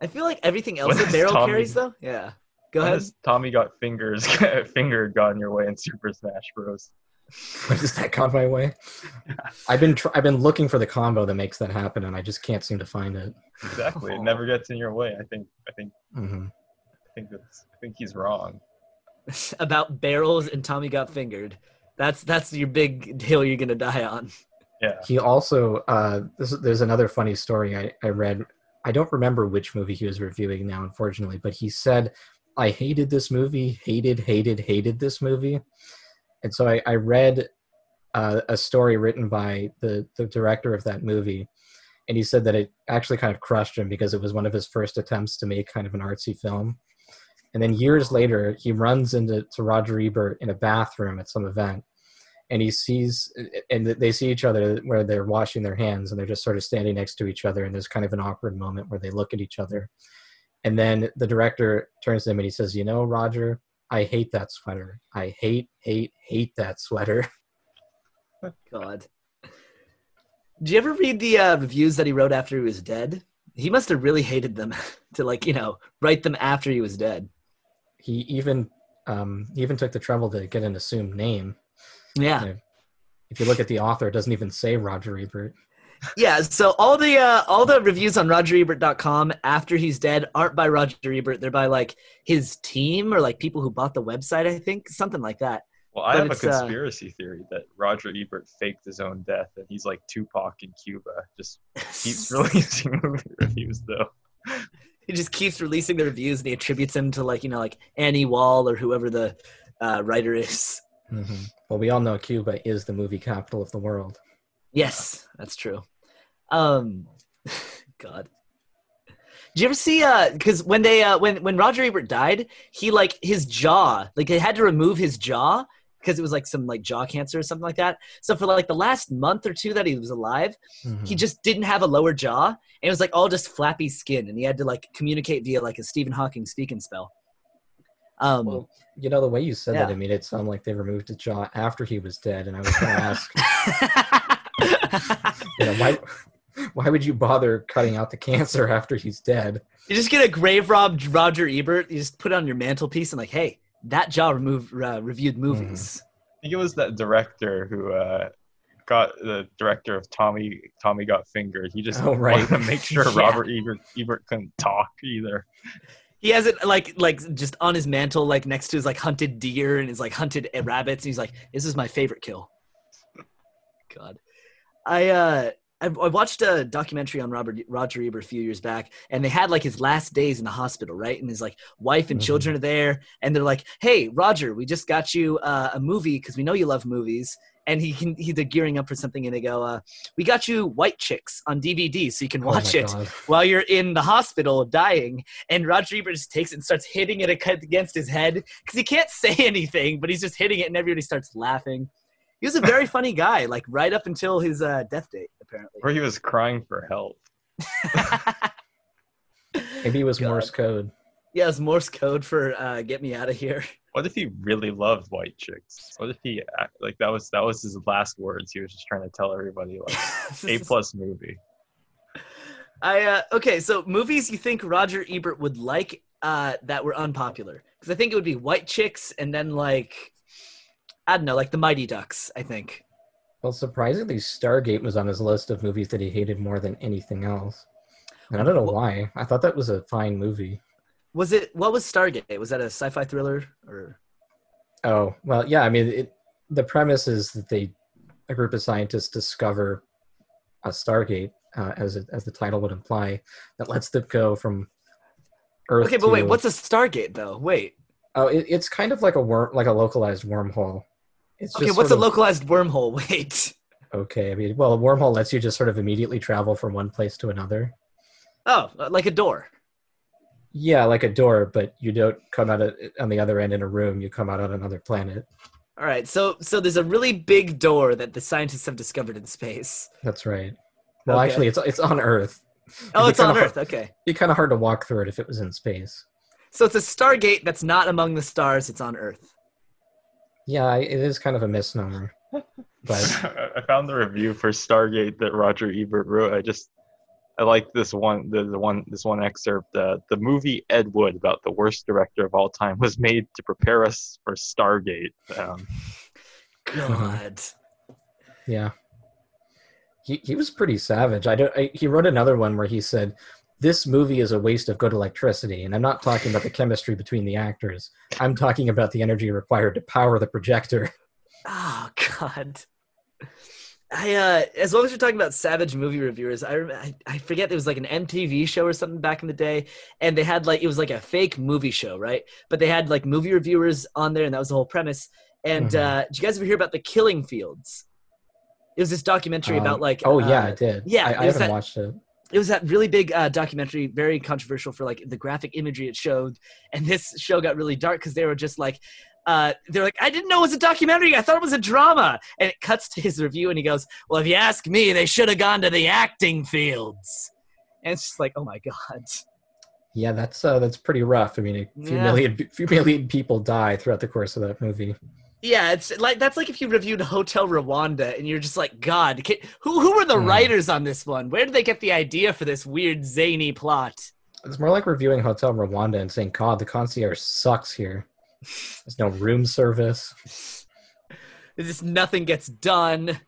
I feel like everything else When that Barrel Tommy- carries, though. Yeah. Go When ahead. has Tommy got fingers fingered got in your way in Super Smash Bros. When does that got my way? I've been tr- I've been looking for the combo that makes that happen, and I just can't seem to find it. Exactly. It never gets in your way. I think I think hmm I think that's I think he's wrong. About barrels and Tommy got fingered. That's that's your big hill you're gonna die on. Yeah. He also uh, this, there's another funny story I, I read. I don't remember which movie he was reviewing now, unfortunately, but he said, "I hated this movie, hated, hated, hated this movie," and so I, I read uh, a story written by the the director of that movie, and he said that it actually kind of crushed him because it was one of his first attempts to make kind of an artsy film. And then years later, he runs into to Roger Ebert in a bathroom at some event, and he sees and they see each other where they're washing their hands and they're just sort of standing next to each other. And there's kind of an awkward moment where they look at each other. And then the director turns to him and he says you know roger i hate that sweater i hate hate hate that sweater God. Did you ever read the uh, reviews that he wrote after he was dead? He must have really hated them to like you know write them after he was dead. he even um, he even took the trouble to get an assumed name Yeah. if you look at the author it doesn't even say roger ebert Yeah, so all the uh, all the reviews on RogerEbert.com after he's dead aren't by Roger Ebert. They're by like his team or like people who bought the website. I think something like that. Well, I But have a it's, uh, conspiracy theory that Roger Ebert faked his own death and he's like Tupac in Cuba. Just keeps releasing movie reviews though. he just keeps releasing the reviews and he attributes them to like you know like Annie Wall or whoever the uh, writer is. Mhm. well we all know cuba is the movie capital of the world Yes, that's true. Um, God. Did you ever see? Uh, because when they uh when when Roger Ebert died, he like his jaw like they had to remove his jaw because it was like some like jaw cancer or something like that. So for like the last month or two that he was alive, Mhm. he just didn't have a lower jaw and it was like all just flappy skin, and he had to like communicate via like a Stephen Hawking speak and spell. Um, well you know the way you said that I mean, it sounded like they removed his jaw after he was dead and i was going to ask you know, why why would you bother cutting out the cancer after he's dead You just get a grave rob Roger Ebert. You just put it on your mantelpiece and like, hey, that jaw removed uh, reviewed movies. I think it was that director who uh, got the director of Tommy Tommy Got Fingered. He just Oh, right. wanted to make sure Yeah. Robert Ebert Ebert couldn't talk either. He has it like like just on his mantle, like next to his like hunted deer and his like hunted rabbits. And he's like, "This is my favorite kill." God, I uh I, I watched a documentary on Robert Roger Ebert a few years back, and they had like his last days in the hospital, right? And his like wife and Mhm. children are there, and they're like, "Hey, Roger, we just got you uh, a movie because we know you love movies." And he can he, they're gearing up for something, and they go, uh, "We got you White Chicks on DVD, so you can Oh watch it." God. while you're in the hospital dying. And Roger Ebert just takes it and starts hitting it against his head because he can't say anything, but he's just hitting it, and everybody starts laughing. He was a very funny guy, like right up until his uh, death date, apparently. Or he was crying for help. Maybe it was God. Morse code. yeah, it was Morse code for uh, "Get me out of here." What if he really loved white chicks? What if he like that was that was his last words? He was just trying to tell everybody like a plus movie. I uh, okay, so movies you think Roger Ebert would like uh, that were unpopular? Because I think it would be White Chicks, and then like I don't know, like the Mighty Ducks. I think. Well, surprisingly, Stargate was on his list of movies that he hated more than anything else. And I don't know why. I thought that was a fine movie. Was it what was Stargate? Was that a sci-fi thriller or? Oh, well, yeah, I mean, it, the premise is that they, a group of scientists discover a Stargate, uh, as, it, as the title would imply, that lets them go from Earth Okay, but wait, what's a Stargate though? Wait. Oh, it, it's kind of like a worm, like a localized wormhole. It's Okay, what's a of- localized wormhole? Wait. Okay, I mean, well, a wormhole lets you just sort of immediately travel from one place to another. Oh, like a door. Yeah, like a door, but you don't come out of, on the other end in a room. You come out on another planet. All right, so so there's a really big door that the scientists have discovered in space. That's right. Well, Okay. actually, it's it's on Earth. Oh, it's on Earth. Okay. Hard, be kind of hard to walk through it if it was in space. So it's a Stargate that's not among the stars, it's on Earth. Yeah, it is kind of a misnomer. But I found the review for Stargate that Roger Ebert wrote. I just I like this one the, the one this one excerpt. Uh, the movie Ed Wood about the worst director of all time was made to prepare us for Stargate. Um, God. yeah, he he was pretty savage. I don't. I, he wrote another one where he said, "This movie is a waste of good electricity," and I'm not talking about the chemistry between the actors. I'm talking about the energy required to power the projector. Oh God. I uh as long as you're talking about savage movie reviewers, I rem- I, I forget there was like an MTV show or something back in the day, and they had like it was like a fake movie show, right? But they had like movie reviewers on there, and that was the whole premise. And Mhm. uh did you guys ever hear about the Killing Fields? It was this documentary Um, about like oh yeah, uh, I did. yeah, I, I haven't that- watched it. It was that really big uh, documentary, very controversial for like the graphic imagery it showed. And this show got really dark because they were just like, uh, they're like, I didn't know it was a documentary. I thought it was a drama. And it cuts to his review, and he goes, "Well, if you ask me, they should have gone to the acting fields." And it's just like, oh my god. Yeah, that's uh, that's pretty rough. I mean, a few Yeah. million, few million people die throughout the course of that movie. Yeah, it's like that's like if you reviewed Hotel Rwanda and you're just like, God, can, who who were the Hmm. writers on this one? Where did they get the idea for this weird zany plot? It's more like reviewing Hotel Rwanda and saying, "God, the concierge sucks here. There's no room service." There's just nothing gets done.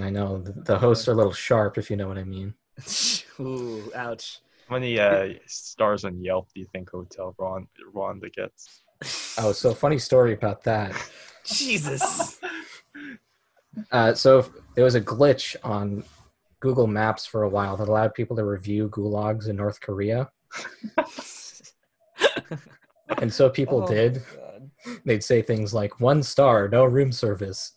I know the, the hosts are a little sharp, if you know what I mean. Ooh, ouch. how many uh, stars on Yelp do you think Hotel Rwanda, Rwanda gets? Oh, so funny story about that. Jesus. Uh, so there was a glitch on Google Maps for a while that allowed people to review gulags in North Korea, and so people Oh, did. God. They'd say things like "one star, no room service,"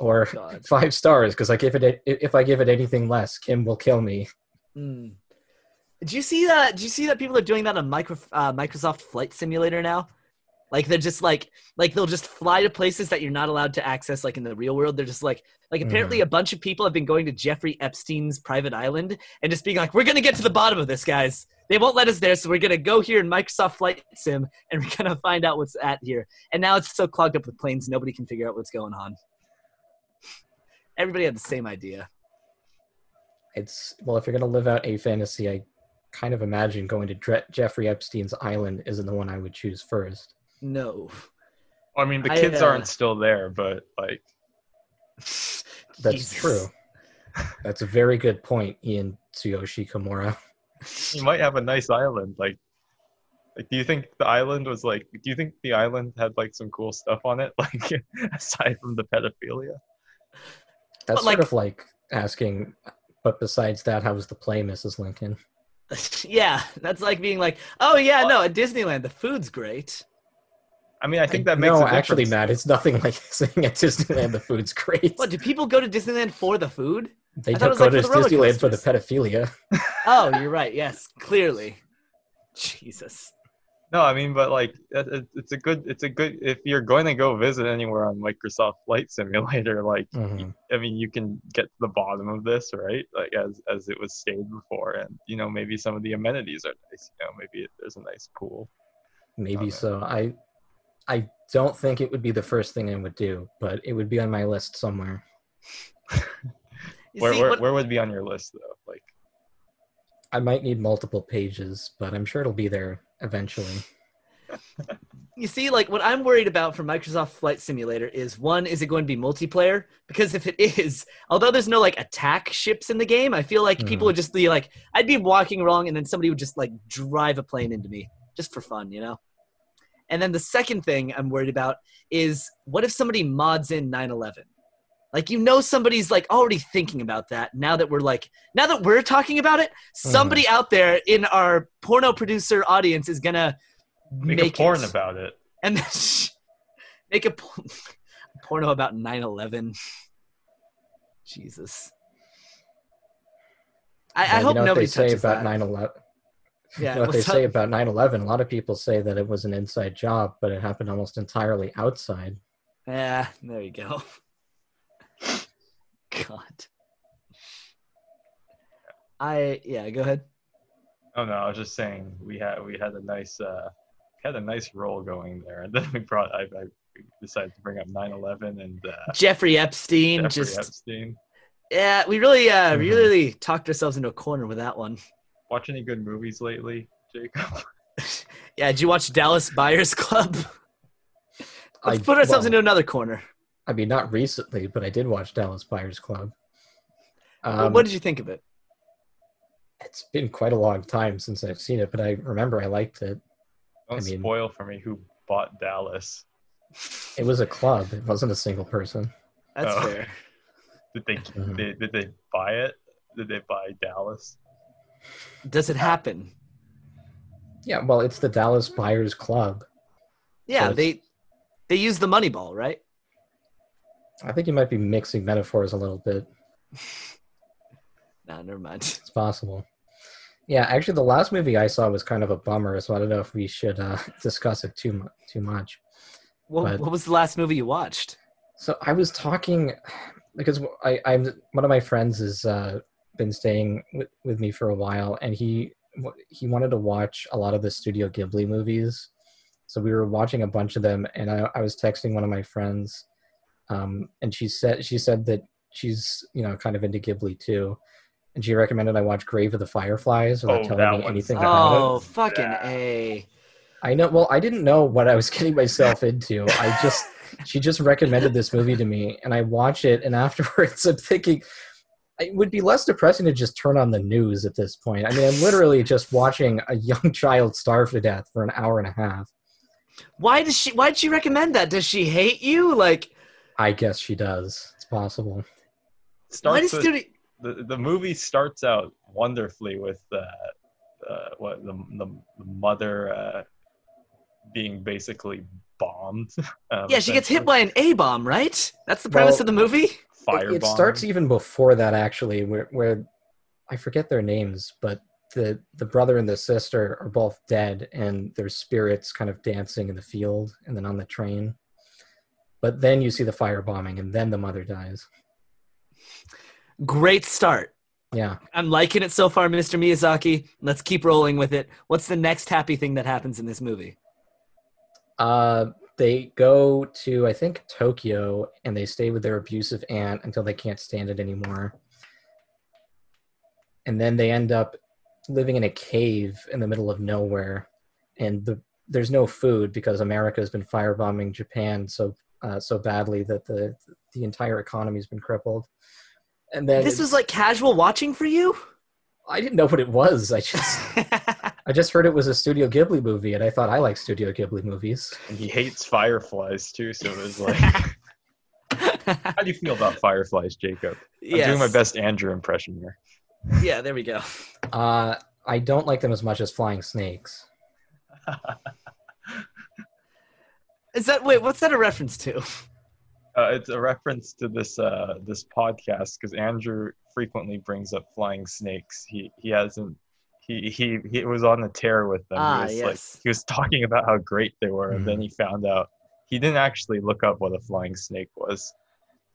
or God. five stars because I give it if I give it anything less, Kim will kill me. Hmm. Did you see that? Do you see that people are doing that on micro, uh, Microsoft Flight Simulator now? Like they're just like like they'll just fly to places that you're not allowed to access like in the real world. They're just like like apparently mm. a bunch of people have been going to Jeffrey Epstein's private island and just being like, we're gonna get to the bottom of this, guys. They won't let us there, so we're gonna go here in Microsoft Flight Sim and we're gonna find out what's at here. And now it's so clogged up with planes, nobody can figure out what's going on. Everybody had the same idea. It's well, if you're gonna live out a fantasy, I kind of imagine going to Dre- Jeffrey Epstein's island isn't the one I would choose first. No. I mean, the I, kids uh, aren't still there, but like, That's Jesus. true. That's a very good point, Ean Tsuyoshi Kimura. you might have a nice island. Like, like, do you think the island was like? Do you think the island had like some cool stuff on it, like aside from the pedophilia? That's But, like- sort of like asking, but besides that, how was the play, Mrs. Lincoln? yeah, that's like being like, oh yeah, no, at Disneyland the food's great. I mean, I think that makes no, a actually. Matt, it's nothing like saying at Disneyland the food's great. What do people go to Disneyland for the food? They I don't go like to for Disneyland for the pedophilia. Oh, you're right. Yes, clearly. Jesus. No, I mean, but like, it- it- it's a good, it's a good. If you're going to go visit anywhere on Microsoft Flight Simulator, like, Mhm. I mean, you can get to the bottom of this, right? Like, as as it was stated before, and you know, maybe some of the amenities are nice. You know, maybe it, there's a nice pool. Maybe Okay. so. I I don't think it would be the first thing I would do, but it would be on my list somewhere. Where see, where, what- where would it be on your list though? Like, I might need multiple pages, but I'm sure it'll be there eventually. You see, like what I'm worried about for Microsoft Flight Simulator is one, is it going to be multiplayer? Because if it is, although there's no like attack ships in the game, I feel like people Mhm. would just be like, I'd be walking along and then somebody would just like drive a plane into me just for fun, you know? And then the second thing I'm worried about is what if somebody mods in 9/11? Like you know somebody's like already thinking about that now that we're like now that we're talking about it, mm-hmm. somebody out there in our porno producer audience is gonna make, make, a porn it about it. and make a por- porno about 9-11 jesus i, I Yeah, hope you know nobody what they say touches about that 9/11. Yeah what they say up? about 9/11. A lot of people say that it was an inside job, but it happened almost entirely outside. yeah there you go god i yeah go ahead Oh no, I was just saying we had we had a nice uh had a nice roll going there, and then we brought I, I decided to bring up 9/11 and uh, jeffrey epstein Jeffrey just Epstein. yeah we really uh Mhm. really talked ourselves into a corner with that one Watch any good movies lately, Jacob? yeah did you watch dallas buyers club let's I- put ourselves well, into another corner I mean, not recently, but I did watch Dallas Buyers Club. Um, what did you think of it it's been quite a long time since I've seen it, but I remember I liked it. Don't I mean- spoil for me who bought Dallas. It was a club. It wasn't a single person. that's Oh. fair Did they, Mhm. they did they buy it? Did they buy Dallas? Does it happen? Yeah, well, it's the Dallas Buyers Club. Yeah, So they they use the money ball, right? I think you might be mixing metaphors a little bit. No, never mind. It's possible. Yeah, actually, the last movie I saw was kind of a bummer, so I don't know if we should uh, discuss it too mu- too much. What, But- what was the last movie you watched? So I was talking because I, I'm one of my friends is uh, been staying with, with me for a while, and he he wanted to watch a lot of the Studio Ghibli movies. So we were watching a bunch of them, and I, I was texting one of my friends, um, and she said she said that she's you know kind of into Ghibli too, and she recommended I watch Grave of the Fireflies without Oh, that telling me one's- anything about it. Oh, fucking Yeah. a! I know. Well, I didn't know what I was getting myself into. I just she just recommended this movie to me, and I watch it, and afterwards I'm thinking it would be less depressing to just turn on the news at this point. I mean, I'm literally just watching a young child starve to death for an hour and a half. Why does she? Why did she recommend that? Does she hate you? Like, I guess she does. It's possible. why Starts does with- studio? the the movie starts out wonderfully with uh, uh, what the the, the mother uh, being basically bombed. Um, Yeah, she gets hit by an A bomb, right? That's the premise Well, of the movie. fire It, it starts even before that, actually, where where I forget their names, but the the brother and the sister are both dead, and their spirits kind of dancing in the field, and then on the train. But then you see the fire bombing, and then the mother dies. Great start. Yeah. I'm liking it so far, Mr. Miyazaki. Let's keep rolling with it. What's the next happy thing that happens in this movie? Uh, they go to I think Tokyo, and they stay with their abusive aunt until they can't stand it anymore. And then they end up living in a cave in the middle of nowhere, and the there's no food because America has been firebombing Japan so uh, so badly that the the entire economy's been crippled. And then This was like casual watching for you? I didn't know what it was. I just I just heard it was a Studio Ghibli movie, and I thought I like Studio Ghibli movies. And he hates fireflies too, so it was like, how do you feel about fireflies, Jacob? I'm doing my best Andrew impression here. Yeah, there we go. Uh, I don't like them as much as flying snakes. Is that wait? What's that a reference to? Uh, it's a reference to this uh, this podcast because Andrew frequently brings up flying snakes. He he hasn't he he he was on the tear with them. Ah, he was yes. like he was talking about how great they were, and then he found out he didn't actually look up what a flying snake was,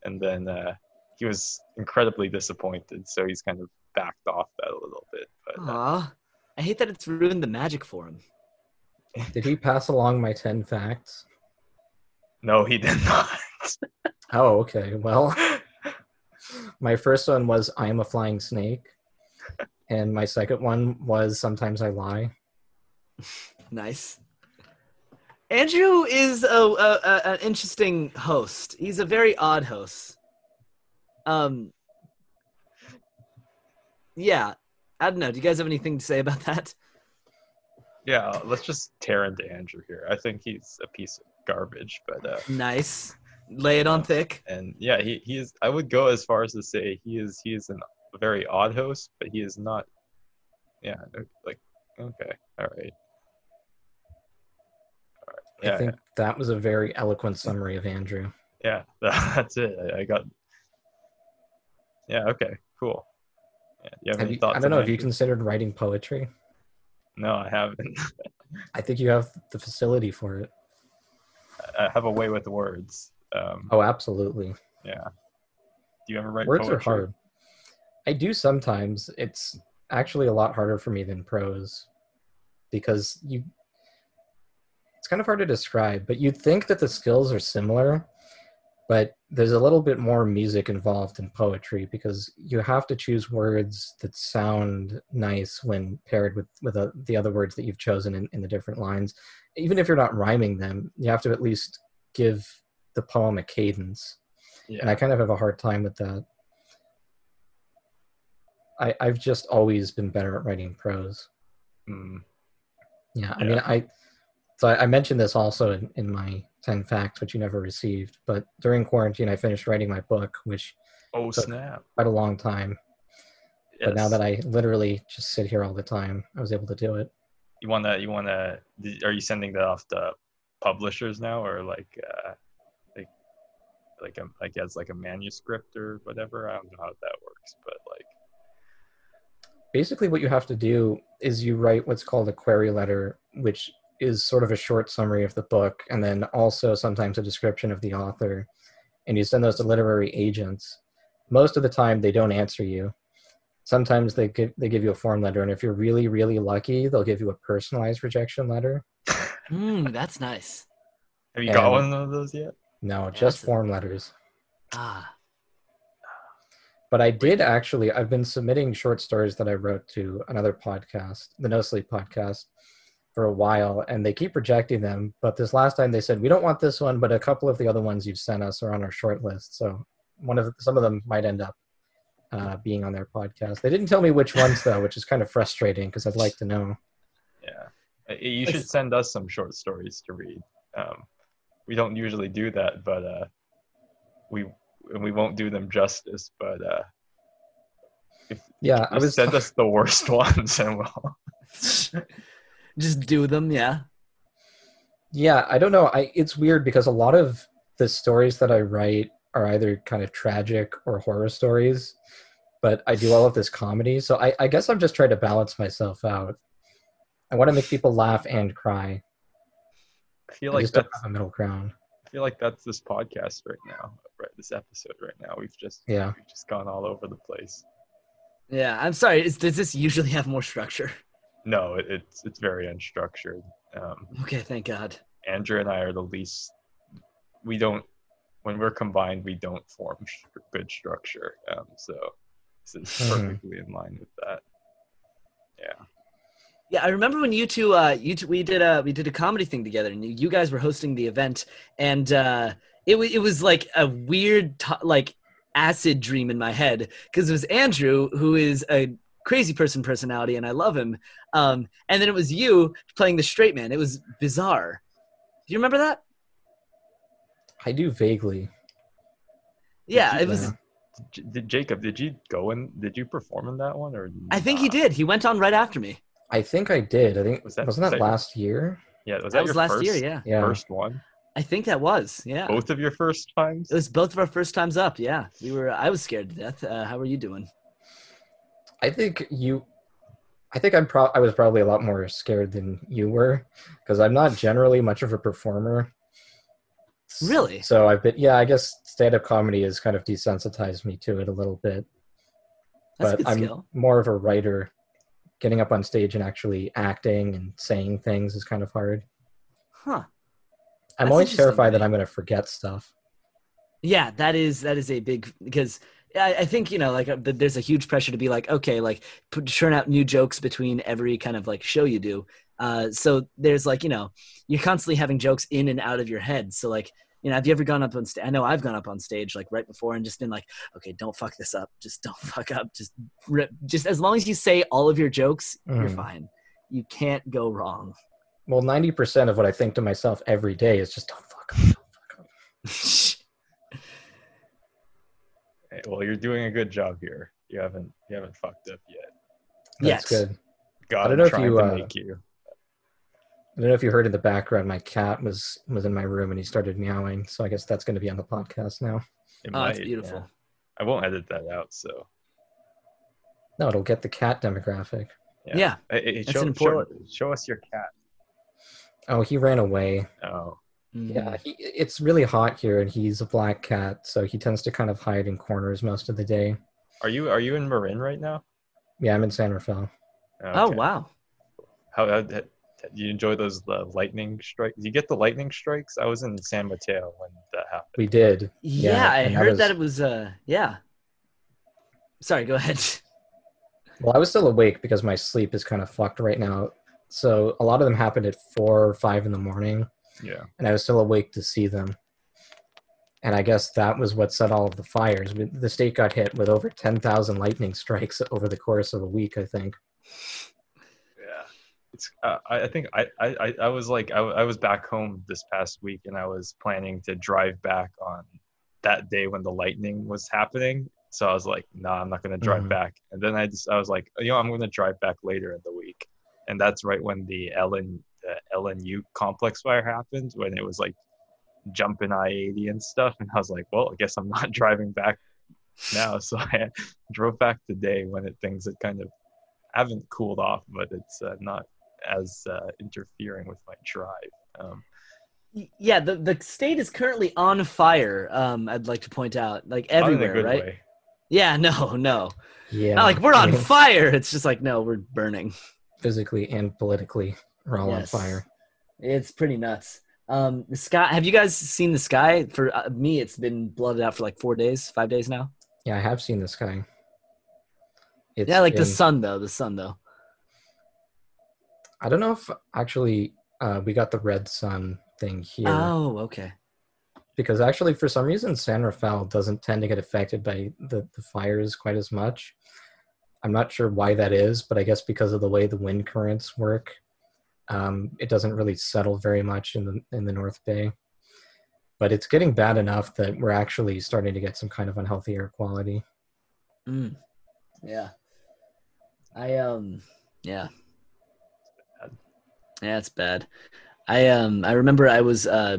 and then uh, he was incredibly disappointed. So he's kind of backed off that a little bit. But uh, I hate that it's ruined the magic for him. Did he pass along my 10 facts? no, he did not. Oh, okay. Well, my first one was I am a flying snake. And my second one was sometimes I lie. Nice. Andrew is a, a, a an interesting host. He's a very odd host. Um. Yeah, I don't know. Do you guys have anything to say about that? yeah, let's just tear into Andrew here. I think he's a piece of garbage, but uh, Nice. Lay it on thick. and yeah, he, he is. I would go as far as to say he is he is an, a very odd host, but he is not. Yeah, like okay, all right. All right. Yeah, I think that was a very eloquent summary of Andrew. yeah, that's it. I, I got. Yeah. Okay. Cool. Yeah. You have, Have any you, thoughts? I don't know if you considered writing poetry. No, I haven't. I think you have the facility for it. I have a way with words. Um, Oh, absolutely. yeah. Do you ever write Words poetry? are hard. I do sometimes. It's actually a lot harder for me than prose because you it's kind of hard to describe, but you'd think that the skills are similar, but there's a little bit more music involved in poetry because you have to choose words that sound nice when paired with with uh the other words that you've chosen in, in the different lines. Even if you're not rhyming them, you have to at least give the poem a cadence and I kind of have a hard time with that. I I've just always been better at writing prose. Mm, Yeah, I mean, I so I, I mentioned this also in, in my ten facts, which you never received. But during quarantine, I finished writing my book, which oh snap! quite a long time. But now that I literally just sit here all the time, I was able to do it. you want to you want to are you sending that off to publishers now or like uh like like a, I guess like a manuscript or whatever i don't know how that works but like Basically, what you have to do is you write what's called a query letter, which is sort of a short summary of the book, and then also sometimes a description of the author. And you send those to literary agents. Most of the time, they don't answer you. Sometimes they give, they give you a form letter, and if you're really really lucky, they'll give you a personalized rejection letter. Mm, that's nice. have you got one of those yet No, That's just a- form letters. Ah, But I did actually. I've been submitting short stories that I wrote to another podcast, the No Sleep podcast, for a while, and they keep rejecting them. But this last time, they said we don't want this one, but a couple of the other ones you've sent us are on our short list. So one of some of them might end up uh, being on their podcast. They didn't tell me which ones though, which is kind of frustrating because I'd like to know. yeah you should send us some short stories to read um we don't usually do that but uh we and we won't do them justice but uh if Yeah, I just was. send us the worst ones and we'll just do them. Yeah. Yeah, I don't know. I it's weird because a lot of the stories that I write are either kind of tragic or horror stories, but I do all of this comedy. So I, I guess I'm just trying to balance myself out. I want to make people laugh and cry. i feel I like just don't that's have a middle ground. I feel like that's this podcast right now, right? This episode right now. We've just Yeah. we've just gone all over the place. Yeah. I'm sorry. Is, does this usually have more structure? No, it, it's it's very unstructured. Um, Okay. Thank God. Andrew and I are the least. We don't when we're combined, we don't form sh- good structure. Um, so this is Mhm. perfectly in line with that. Yeah. Yeah, I remember when you two, uh, you two, we did a we did a comedy thing together, and you, you guys were hosting the event, and uh, it was it was like a weird to- like acid dream in my head because it was Andrew who is a crazy person personality, and I love him, um, and then it was you playing the straight man. It was bizarre. Do you remember that? I do vaguely. Yeah, you- it was. Yeah. Did Jacob? Did you go and Did you perform in that one or? I think he did. He went on right after me. I think I did. I think Was that- wasn't was that that your- last year? Yeah, was That that, was your last first, year. Yeah, Yeah. First one. I think that was. Yeah, Both of your first times. it was both of our first times up. Yeah, we were. I was scared to death. Uh, how were you doing? I think you I think I'm pro- I was probably a lot more scared than you were because I'm not generally much of a performer. Really? So I've been yeah, I guess stand-up comedy has kind of desensitized me to it a little bit. That's a but good I'm skill. more of a writer. Getting up on stage and actually acting and saying things is kind of hard. Huh. I'm That's always terrified that. I'm going to forget stuff. Yeah, that is that is a big because I, I think you know like uh, there's a huge pressure to be like okay like put, churn out new jokes between every kind of like show you do. Uh, so there's like you know you're constantly having jokes in and out of your head. So like you know have you ever gone up on stage? I know I've gone up on stage like right before and just been like okay don't fuck this up just don't fuck up just rip, just as long as you say all of your jokes you're Mhm. fine. You can't go wrong. Well, 90% of what I think to myself every day is just don't fuck up. Don't fuck up. Hey, well, you're doing a good job here. You haven't you haven't fucked up yet. That's Yes. good. God, I don't I'm know if you, to uh, make you. I don't know if you heard in the background, my cat was was in my room and he started meowing. So I guess that's going to be on the podcast now. It Oh, it's might, beautiful. yeah. I won't edit that out. So No, it'll get the cat demographic. Yeah. Hey, hey, show, an important- show, show us your cat. Oh, he ran away. Oh, Mm. Yeah, he, it's really hot here, and he's a black cat, so he tends to kind of hide in corners most of the day. are you are you in Marin right now? Yeah, I'm in San Rafael. Oh wow. How, how do you enjoy those uh, lightning strikes? You get the lightning strikes. I was in San Mateo when that happened. We did. Yeah, I and heard was- that it was uh yeah. Sorry, go ahead. Well, I was still awake because my sleep is kind of fucked right now. So a lot of them happened at four or five in the morning, Yeah. and I was still awake to see them. And I guess that was what set all of the fires. The state got hit with over 10,000 lightning strikes over the course of a week, I think. Yeah. It's. Uh, I I think I, I I- I was like I was back home this past week and I was planning to drive back on that day when the lightning was happening. So I was like, no, nah, I'm not gonna drive Mhm. back. And then I just I was like, you know, I'm gonna drive back later in the week. And that's right when the LN the LNU complex fire happened when it was like jumping I-80 and stuff. And I was like, well, I guess I'm not driving back now. So I drove back today when it things had kind of haven't cooled off, but it's uh, not as uh, interfering with my drive. Um, Yeah, the the state is currently on fire. Um, I'd like to point out, like not in a everywhere, right? way. Yeah, no, no, Yeah. not like we're on fire. It's just like no, we're burning. Physically and politically, we're all Yes. on fire. It's pretty nuts. Um, the sky. Have you guys seen the sky? For uh, me, it's been blooded out for like four days, five days now. Yeah, I have seen the sky. It's yeah, like the sun though. The sun though. I don't know if actually uh, we got the red sun thing here Oh, okay. because actually for some reason San Rafael doesn't tend to get affected by the, the fires quite as much. I'm not sure why that is, but I guess because of the way the wind currents work, um, it doesn't really settle very much in the in the North Bay. But it's getting bad enough that we're actually starting to get some kind of unhealthy air quality. Mm. Yeah. I um yeah. Yeah, it's bad. I um I remember I was uh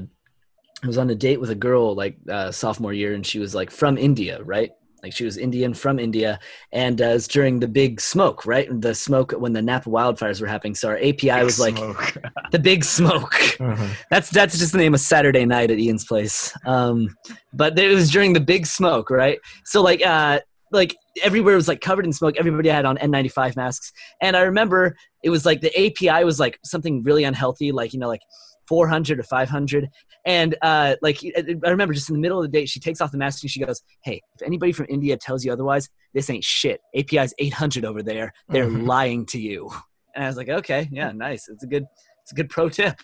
I was on a date with a girl like uh sophomore year and she was like from India, right? Like she was Indian from India and uh, it was during the big smoke, right? The smoke when the Napa wildfires were happening. So our API was like the big smoke. That's that's just the name of Saturday night at Ean's place. Um, but it was during the big smoke, right? So like uh like everywhere was like covered in smoke. Everybody had on N95 masks, and I remember it was like the API was like something really unhealthy, like you know like 400 or 500. And uh, like I remember just in the middle of the day, she takes off the mask and she goes, "Hey, if anybody from India tells you otherwise, this ain't shit. API is 800 over there. They're Mhm. lying to you." And I was like, "Okay, yeah, nice. It's a good, it's a good pro tip."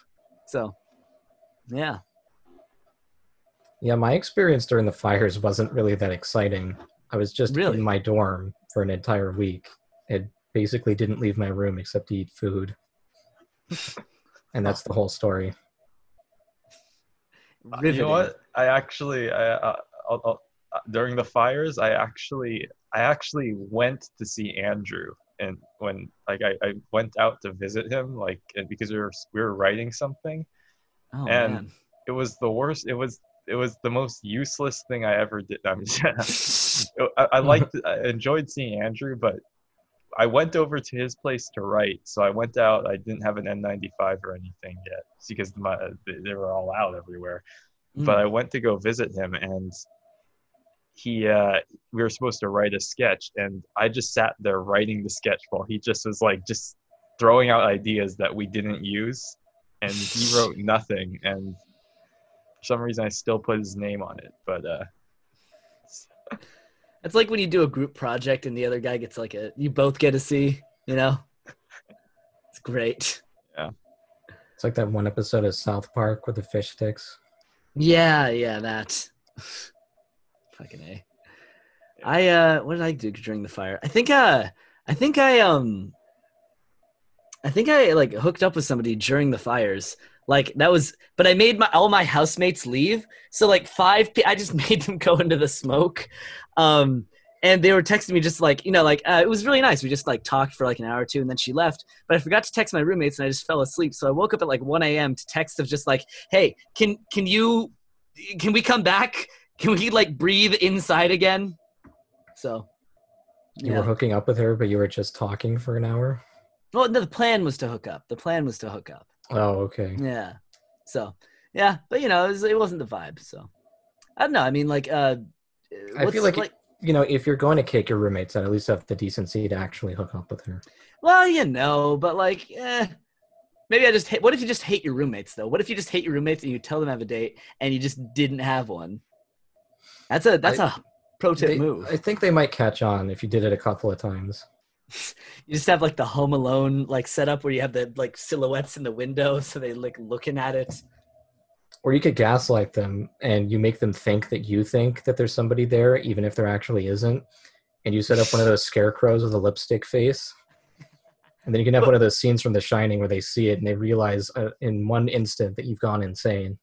So, yeah. Yeah, my experience during the fires wasn't really that exciting. I was just Really? in my dorm for an entire week. It basically didn't leave my room except to eat food. and that's the whole story. Uh, You know what? I actually, I, uh, I'll, I'll, uh, during the fires, I actually, I actually went to see Andrew, and when like I, I went out to visit him, like and because we were we were writing something. Oh and- man. It was the worst. It was it was the most useless thing I ever did. I mean, I, I liked, I enjoyed seeing Andrew, but I went over to his place to write. So I went out. I didn't have an N95 or anything yet because my, they were all out everywhere. Mm. But I went to go visit him, and he uh, we were supposed to write a sketch, and I just sat there writing the sketch while he just was like just throwing out ideas that we didn't use, and he wrote nothing. And for some reason, I still put his name on it, but. uh It's like when you do a group project and the other guy gets like a, you both get a C, you know? It's great. Yeah. It's like that one episode of South Park with the fish sticks. Yeah, yeah, that. Fucking A. I, uh, what did I do during the fire? I think, uh, I think I, um, I think I like hooked up with somebody during the fires. Like that was, but I made my all my housemates leave. So like five, I just made them go into the smoke. Um, and they were texting me just like you know like uh, it was really nice we just like talked for like an hour or two and then she left but i forgot to text my roommates and i just fell asleep so i woke up at like 1 a.m to text of just like hey can can you can we come back can we like breathe inside again so You yeah. were hooking up with her, but you were just talking for an hour. well no, the plan was to hook up the plan was to hook up Oh, okay. yeah so yeah but you know it, was, it wasn't the vibe so i don't know i mean like uh I feel what's, like, you know, if you're going to kick your roommates out, at least have the decency to actually hook up with her. Well, you know, but like, eh, maybe I just hate. What if you just hate your roommates though? What if you just hate your roommates and you tell them to have a date and you just didn't have one? That's a that's a pro tip They- move. I think they might catch on if you did it a couple of times. You just have like the Home Alone like setup where you have the like silhouettes in the window, so they like looking at it. Or you could gaslight them and you make them think that you think that there's somebody there, even if there actually isn't. And you set up one of those scarecrows with a lipstick face. And then you can have one of those scenes from The Shining where they see it and they realize uh, in one instant that you've gone insane.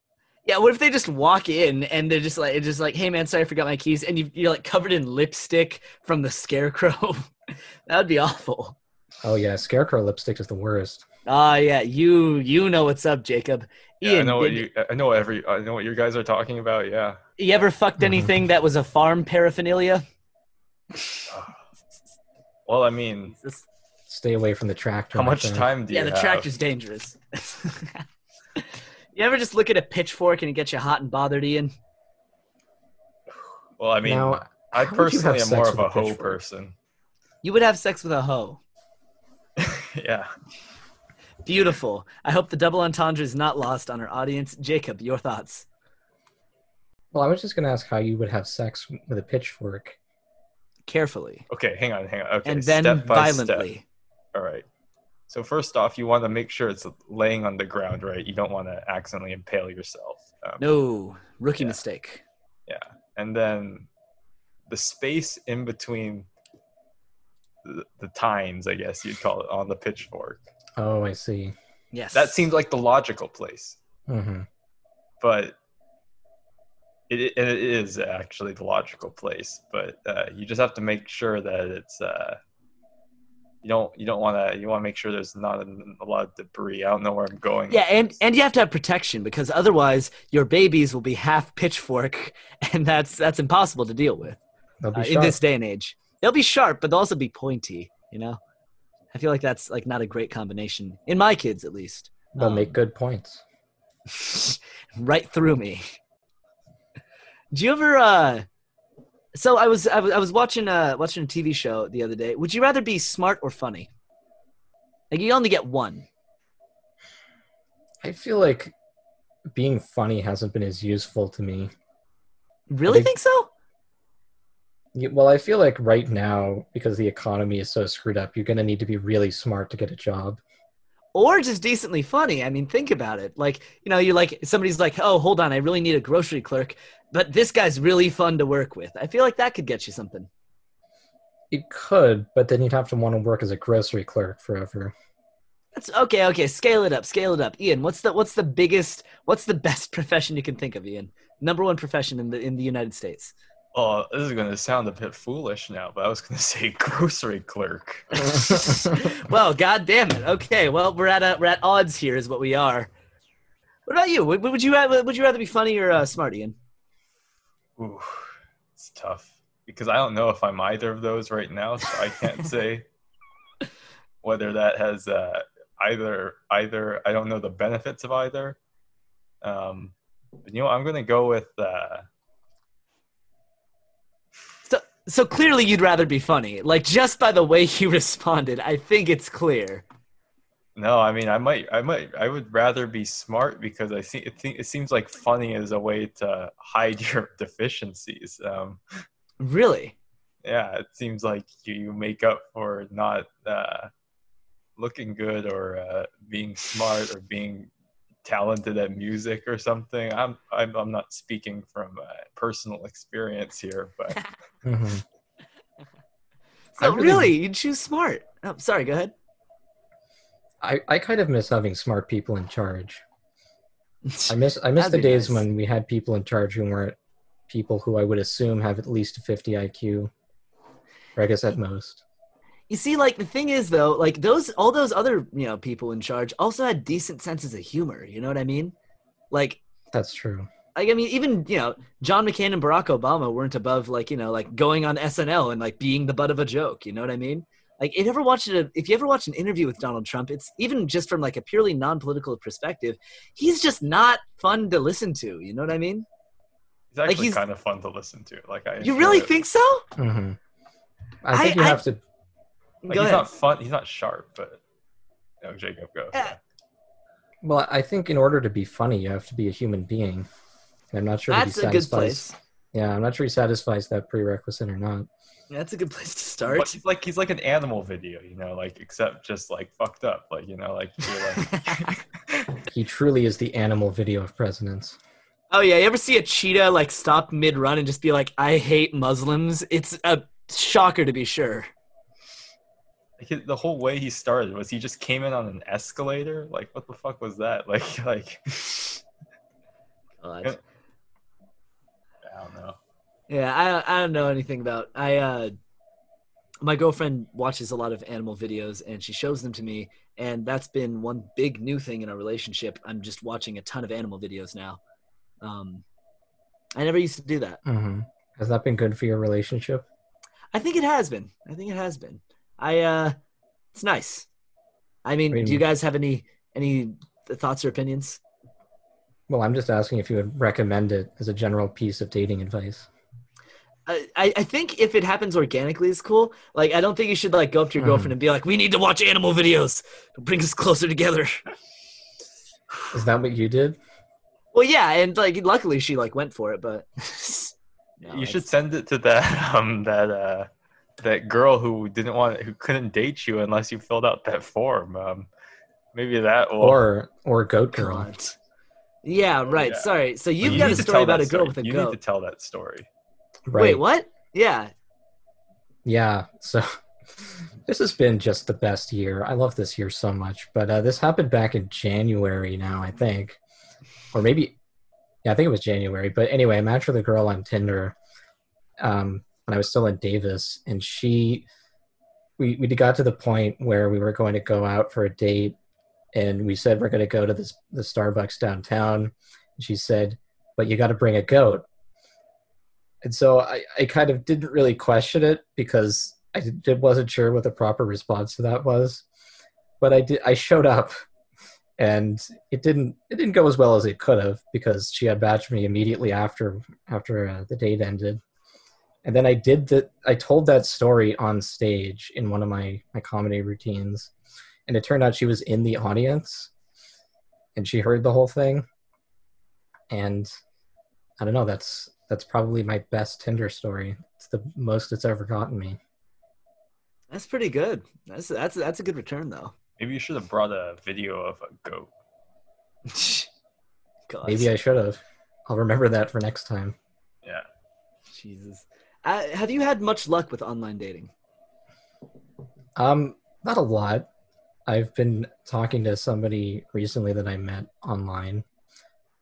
Yeah, what if they just walk in and they're just like, it's just like, hey man, sorry, I forgot my keys, and you, you're like covered in lipstick from the scarecrow. that would be awful. Oh yeah, scarecrow lipstick is the worst. Ah, yeah, you you know what's up, Jacob. Yeah, I know what you. I know every. I know what you guys are talking about. Yeah. You ever fucked anything that was a farm paraphernalia? Well, I mean, Stay away from the tractor. how much friend. time do yeah, you the have? tractor's dangerous. you ever just look at a pitchfork and it gets you hot and bothered, Ean? Well, I mean, Now, I how would you have personally am more of a a hoe person. You would have sex with a hoe. yeah. Beautiful. I hope the double entendre is not lost on our audience. Jacob, your thoughts? Well, I was just going to ask how you would have sex with a pitchfork. Carefully. Okay, hang on, hang on. Okay, and then step by violently. Step. All right. So first off, you want to make sure it's laying on the ground, right? You don't want to accidentally impale yourself. Um, No, rookie Yeah. mistake. Yeah, and then the space in between the, the tines, I guess you'd call it, on the pitchfork. Oh, I see. Yes. That seems like the logical place, hmm but it, it, it is actually the logical place. But uh, you just have to make sure that it's. Uh, you don't. You don't want to. You want to make sure there's not a, a lot of debris. I don't know where I'm going. Yeah, and this. and you have to have protection because otherwise your babies will be half pitchfork, and that's that's impossible to deal with uh, in this day and age. They'll be sharp, but they'll also be pointy. You know, I feel like that's like not a great combination in my kids, at least. They'll Um, make good points. right through me. Do you ever? uh So I was I was, I was watching uh watching a TV show the other day. Would you rather be smart or funny? Like you only get one. I feel like being funny hasn't been as useful to me. Really think- think so? Well, I feel like right now, because the economy is so screwed up, you're going to need to be really smart to get a job. or just decently funny. I mean, think about it. Like, you know, you're like somebody's like, "Oh, hold on, I really need a grocery clerk," but this guy's really fun to work with. I feel like that could get you something. It could, but then you'd have to want to work as a grocery clerk forever. That's okay. Okay, scale it up. Scale it up. Ean, what's the what's the biggest? What's the best profession you can think of? Ean, number one profession in the in the United States. Oh, this is going to sound a bit foolish now, but I was going to say grocery clerk. well, god damn it. Okay, well we're at a, we're at odds here, is what we are. What about you? Would, would you rather would you rather be funny or uh, smart, Ean? Ooh, it's tough because I don't know if I'm either of those right now, so I can't say. whether that has uh, either either I don't know the benefits of either. Um, but, you know, I'm gonna go with. Uh, So, clearly you'd rather be funny. Like just by the way you responded, I think it's clear. no, I mean, I might, I might, I would rather be smart because I see it. It seems like funny is a way to hide your deficiencies. Um, Really? yeah, it seems like you, you make up for not uh, looking good or uh, being smart or being talented at music or something. I'm I'm, I'm not speaking from uh, personal experience here, but Mhm. So really- really, you'd choose smart. Oh, sorry. Go ahead. I, I kind of miss having smart people in charge. I miss I miss the days nice. when we had people in charge who weren't people who I would assume have at least a 50 IQ, or I guess at most. You see, like the thing is though, like those all those other you know people in charge also had decent senses of humor. You know what I mean? Like, That's true. like I mean, even you know John McCain and Barack Obama weren't above like you know like going on SNL and like being the butt of a joke. You know what I mean? Like, if you ever watched it, if you ever watch an interview with Donald Trump, it's even just from like a purely non-political perspective, he's just not fun to listen to. You know what I mean? it's actually he's- kind of fun to listen to. Like I You really it. think so? Mm-hmm. I I- think you I- have to. Like, Go he's ahead. not fun. He's not sharp, but no, Jacob, go. Yeah. Well, I think in order to be funny, you have to be a human being. I'm not sure That's that he a good satisfies. place. Yeah, I'm not sure he satisfies that prerequisite or not. That's a good place to But start. he's like he's like an animal video, you know, like except just like fucked up, like you know, like you're like He truly is the animal video of presidents. Oh yeah, you ever see a cheetah like stop mid run and just be like, "I hate Muslims"? It's a shocker to be sure. Like the whole way he started was he just came in on an escalator. Like what the fuck was that? Like like God. I don't know. Yeah, I I don't know anything about. I uh, my girlfriend watches a lot of animal videos and she shows them to me, and that's been one big new thing in our relationship. I'm just watching a ton of animal videos now. Um, I never used to do that. mm-hmm. Has that been good for your relationship? I think it has been. I think it has been. I uh, it's nice. I mean, do you guys have any any thoughts or opinions? Well, I'm just asking if you would recommend it as a general piece of dating advice. I, I I think if it happens organically, is cool. Like, I don't think you should like go up to your Mhm. girlfriend and be like, "We need to watch animal videos. It brings us closer together." Is that what you did? Well, yeah, and like, luckily she like went for it, but No, you should send it to that um that uh that girl who didn't want who couldn't date you unless you filled out that form. Um maybe that will Or or goat girl? God. Yeah, right. Yeah. Sorry. So you've you got need a story about a girl story. with a You goat. You need to tell that story. Right. Wait, what? Yeah. Yeah. So this has been just the best year. I love this year so much. But uh, this happened back in January now, I think, or maybe yeah, I think it was January. But anyway, I matched with a girl on Tinder um, when I was still in Davis, and she we we got to the point where we were going to go out for a date, and we said we're going to go to this the Starbucks downtown. And she said, "But you got to bring a goat." And so I, I kind of didn't really question it because I did, wasn't sure what the proper response to that was. But I did. I showed up, and it didn't. It didn't go as well as it could have because she had batched me immediately after after uh, the date ended. And then I did that. I told that story on stage in one of my my comedy routines, and it turned out she was in the audience, and she heard the whole thing. And I don't know. That's that's probably my best Tinder story. It's the most it's ever gotten me. That's pretty good. That's that's that's a good return though. Maybe you should have brought a video of a goat. God. Maybe I should have. I'll remember that for next time. Yeah. Jesus. Uh, have you had much luck with online dating? Um, not a lot. I've been talking to somebody recently that I met online.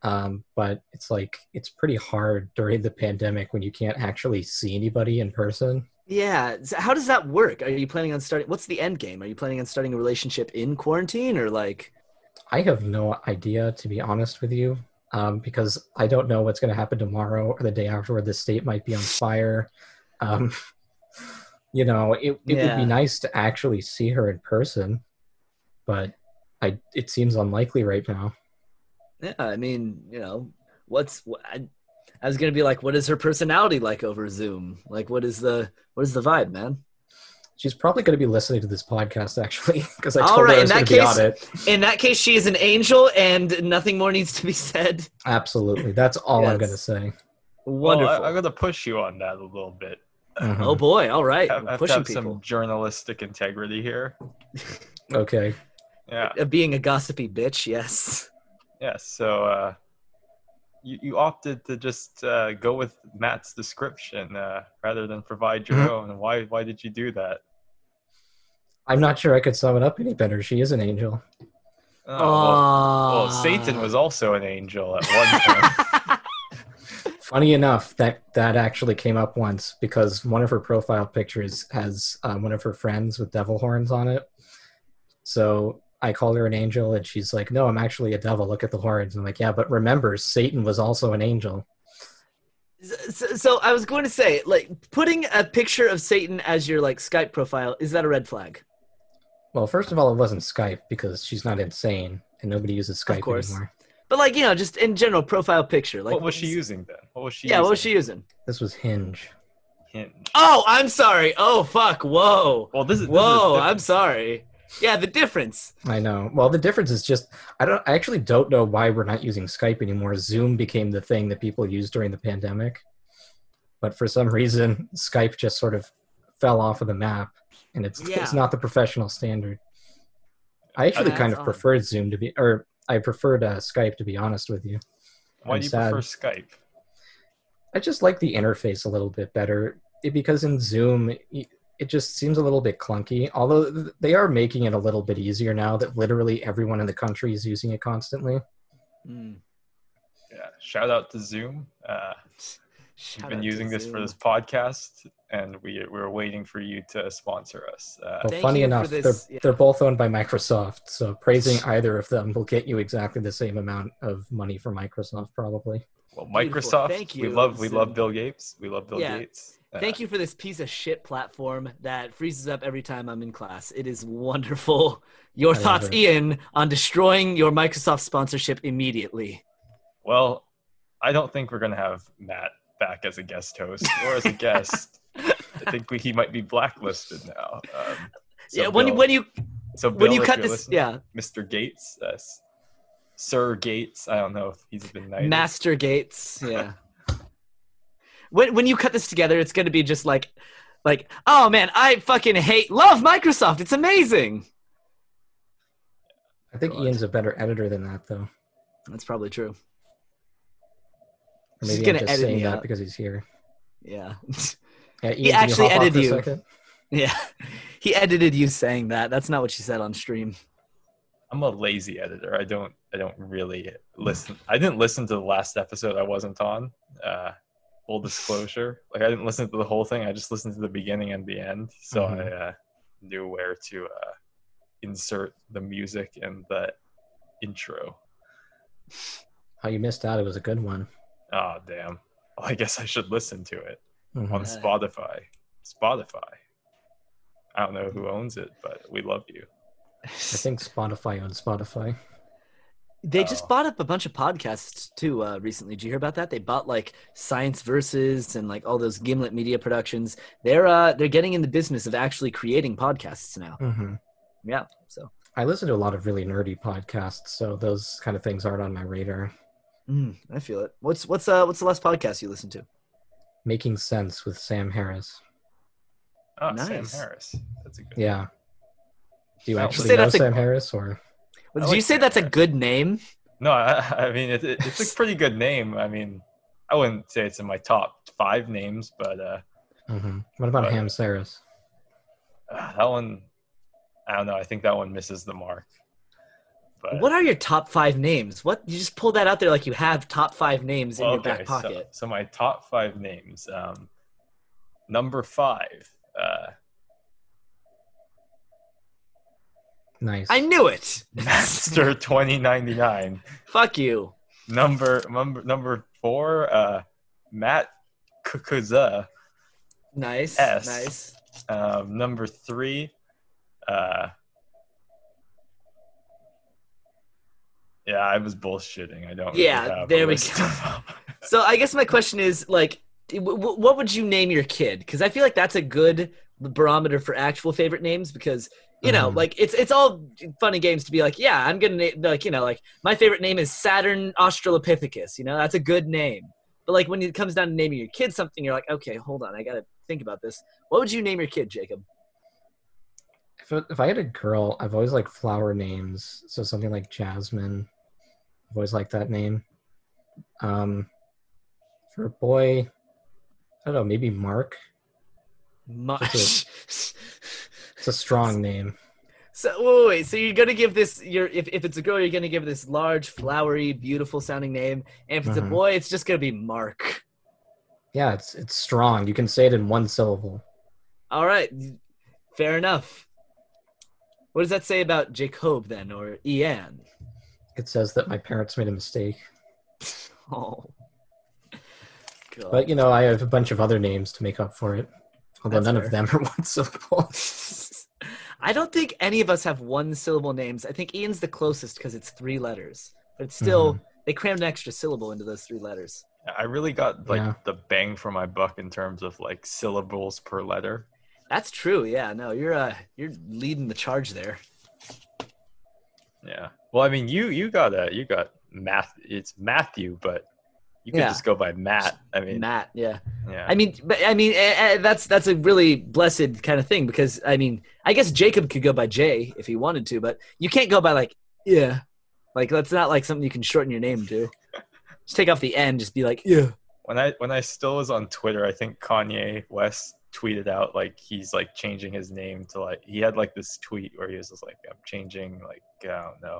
Um, but it's like it's pretty hard during the pandemic when you can't actually see anybody in person. Yeah. So how does that work? Are you planning on starting? What's the end game? Are you planning on starting a relationship in quarantine or like? I have no idea, to be honest with you, um, because I don't know what's going to happen tomorrow or the day after, where the state might be on fire. Um, you know, it, it would be nice to actually see her in person, but I it seems unlikely right now. Yeah, I mean, you know, what's wh- I, I was gonna be like, what is her personality like over Zoom? Like, what is the what is the vibe, man? She's probably going to be listening to this podcast actually because I told right, her I in was going to be on it. In that case, she is an angel, and nothing more needs to be said. Absolutely, that's all I'm going to say. Wonderful. Well, I, I'm going to push you on that a little bit. Mhm. oh boy! All right, I have, I have pushing have people. some journalistic integrity here. Okay, Yeah. Uh, Being a gossipy bitch, yes. Yeah. So uh, you, you opted to just uh, go with Matt's description uh, rather than provide your Mhm. own. Why? Why did you do that? I'm not sure I could sum it up any better. She is an angel. Oh, well, well, Satan was also an angel at one point. Funny enough, that that actually came up once because one of her profile pictures has uh, one of her friends with devil horns on it. So I call her an angel, and she's like, "No, I'm actually a devil. Look at the horns." I'm like, "Yeah, but remember, Satan was also an angel." so, so I was going to say, like, putting a picture of Satan as your like Skype profile is that a red flag? Well, first of all, it wasn't Skype because she's not insane, and nobody uses Skype course. anymore. But like, you know, just in general, profile picture. Like, what was she using then? What was she? Yeah, using? what was she using? This was Hinge. Hinge. Oh, I'm sorry. Oh, fuck. Whoa. Well, this is. this is Whoa. I'm sorry. Yeah, the difference. I know. Well, the difference is just I don't. I actually don't know why we're not using Skype anymore. Zoom became the thing that people used during the pandemic, but for some reason, Skype just sort of fell off of the map, and it's Yeah. it's not the professional standard. I actually Uh, kind of odd. preferred Zoom to be, or I preferred uh, Skype to be honest with you. Why I'm do you sad. prefer Skype? I just like the interface a little bit better it, because in Zoom y- it just seems a little bit clunky. Although they are making it a little bit easier now that literally everyone in the country is using it constantly. Mm. Yeah. Shout out to Zoom. Uh, Shout we've been using this for this podcast, and we we're waiting for you to sponsor us. Uh, Well, funny enough, this, they're yeah. they're both owned by Microsoft, so praising either of them will get you exactly the same amount of money for Microsoft, probably. well, Beautiful. Microsoft. Thank we you, love we Zoom. love Bill Gates. We love Bill Yeah. Gates. Thank you for this piece of shit platform that freezes up every time I'm in class. It is wonderful. Your I thoughts. Ean, on destroying your Microsoft sponsorship immediately. Well, I don't think we're gonna have Matt back as a guest host or as a guest. I think we, he might be blacklisted now. Um, so yeah, when you Bill- when you so when you cut this, yeah, Mr. Gates, uh, Sir Gates. I don't know if he's been knighted. Master Gates, yeah. When when you cut this together, it's gonna be just like, like, oh man, I fucking hate, love Microsoft. It's amazing. I think God. Ean's a better editor than that, though. That's probably true. Or He's maybe gonna I'm just edit saying me that out. because he's here. Yeah, Yeah, Ean, can actually you edited for a you. second? yeah. He edited you saying that. That's not what she said on stream. I'm a lazy editor. I don't. I don't really listen. I didn't listen to the last episode I wasn't on. Uh, full disclosure, like I didn't listen to the whole thing. I just listened to the beginning and the end, so Mhm. I uh, knew where to uh, insert the music and the intro. How you missed out? It was a good one. Oh damn! Well, I guess I should listen to it Mhm. on Spotify. Spotify. I don't know who owns it, but we love you. I think Spotify owns Spotify. They just Oh. bought up a bunch of podcasts too uh, recently. Did you hear about that? They bought like Science Versus and like all those Gimlet Media productions. They're uh, they're getting in the business of actually creating podcasts now. hmm Yeah. So I listen to a lot of really nerdy podcasts, so those kind of things aren't on my radar. mm, I feel it. What's what's uh what's the last podcast you listened to? Making Sense with Sam Harris. Oh, Sam Nice. Harris. That's a good. Yeah. Do you actually know that's a- Sam Harris, or Well, I did you say Sam that's a good name? No, I, I mean it, it, it's a pretty good name. I mean, I wouldn't say it's in my top five names, but uh, Mhm. what about But- Ham Saris? uh, that one, I don't know. I think that one misses the mark. But What are your top five names? What you just pulled that out there like you have top five names in well, your back so- pocket. So, my top five names. Um, number five, uh, Nice. I knew it. Master twenty ninety nine. Fuck you. Number number number four, uh, Matt Kukuza. Nice. S. Nice. Um, number three, uh, yeah, I was bullshitting. I don't. Yeah, really have a there we list go. So I guess my question is like, w- w- what would you name your kid? Because I feel like that's a good barometer for actual favorite names. Because you know, Mhm. like it's it's all funny games to be like, yeah, I'm gonna name like you know, like my favorite name is Saturn Australopithecus. You know, that's a good name. But like when it comes down to naming your kid something, you're like, okay, hold on, I gotta think about this. What would you name your kid, Jacob? If, if I had a girl, I've always liked flower names. So something like Jasmine. I've always liked that name. Um, for a boy, I don't know, maybe Mark. Ma- It's a strong name. So wait, wait, so you're gonna give this your if, if it's a girl, you're gonna give this large, flowery, beautiful sounding name, and if it's a Mhm. boy, it's just gonna be Mark. Yeah, it's it's strong. You can say it in one syllable. All right, fair enough. What does that say about Jacob then, or Ian? It says that my parents made a mistake. Oh, God. But you know, I have a bunch of other names to make up for it. Although That's none fair. of them are one syllable. I don't think any of us have one syllable names. I think Ean's the closest because it's three letters, but it's still they crammed an extra syllable into those three letters. I really got like Yeah. the bang for my buck in terms of like syllables per letter. That's true. Yeah, no, you're uh you're leading the charge there. Yeah. Well, I mean, you you got a you got math. It's Matthew, but you could Yeah. just go by Matt. I mean, Matt, yeah. yeah. I mean, but I mean, eh, eh, that's that's a really blessed kind of thing because I mean, I guess Jacob could go by Jay if he wanted to, but you can't go by like yeah, like that's not like something you can shorten your name to. Just take off the N, just be like yeah. when I when I still was on Twitter, I think Kanye West tweeted out like he's like changing his name to like he had like this tweet where he was just like I'm changing like I don't know.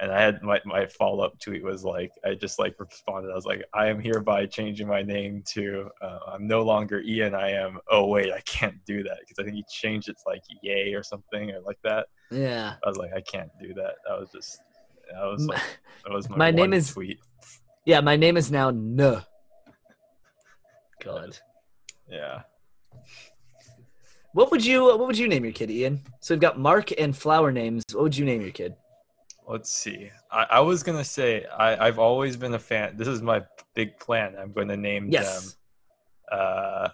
And I had my, my follow up tweet was like I just like responded I was like I am hereby changing my name to uh, I'm no longer Ean I am oh wait I can't do that because I think he changed it to like yay or something or like that Yeah. I was like I can't do that that was just that was like that was my, My name is- tweet Yeah, my name is now N. God. yeah What would you What would you name your kid, Ean? So we've got Mark and flower names. What would you name your kid? Let's see. I, I was gonna say I, I've always been a fan. This is my big plan. I'm going to name Yes. them. Uh,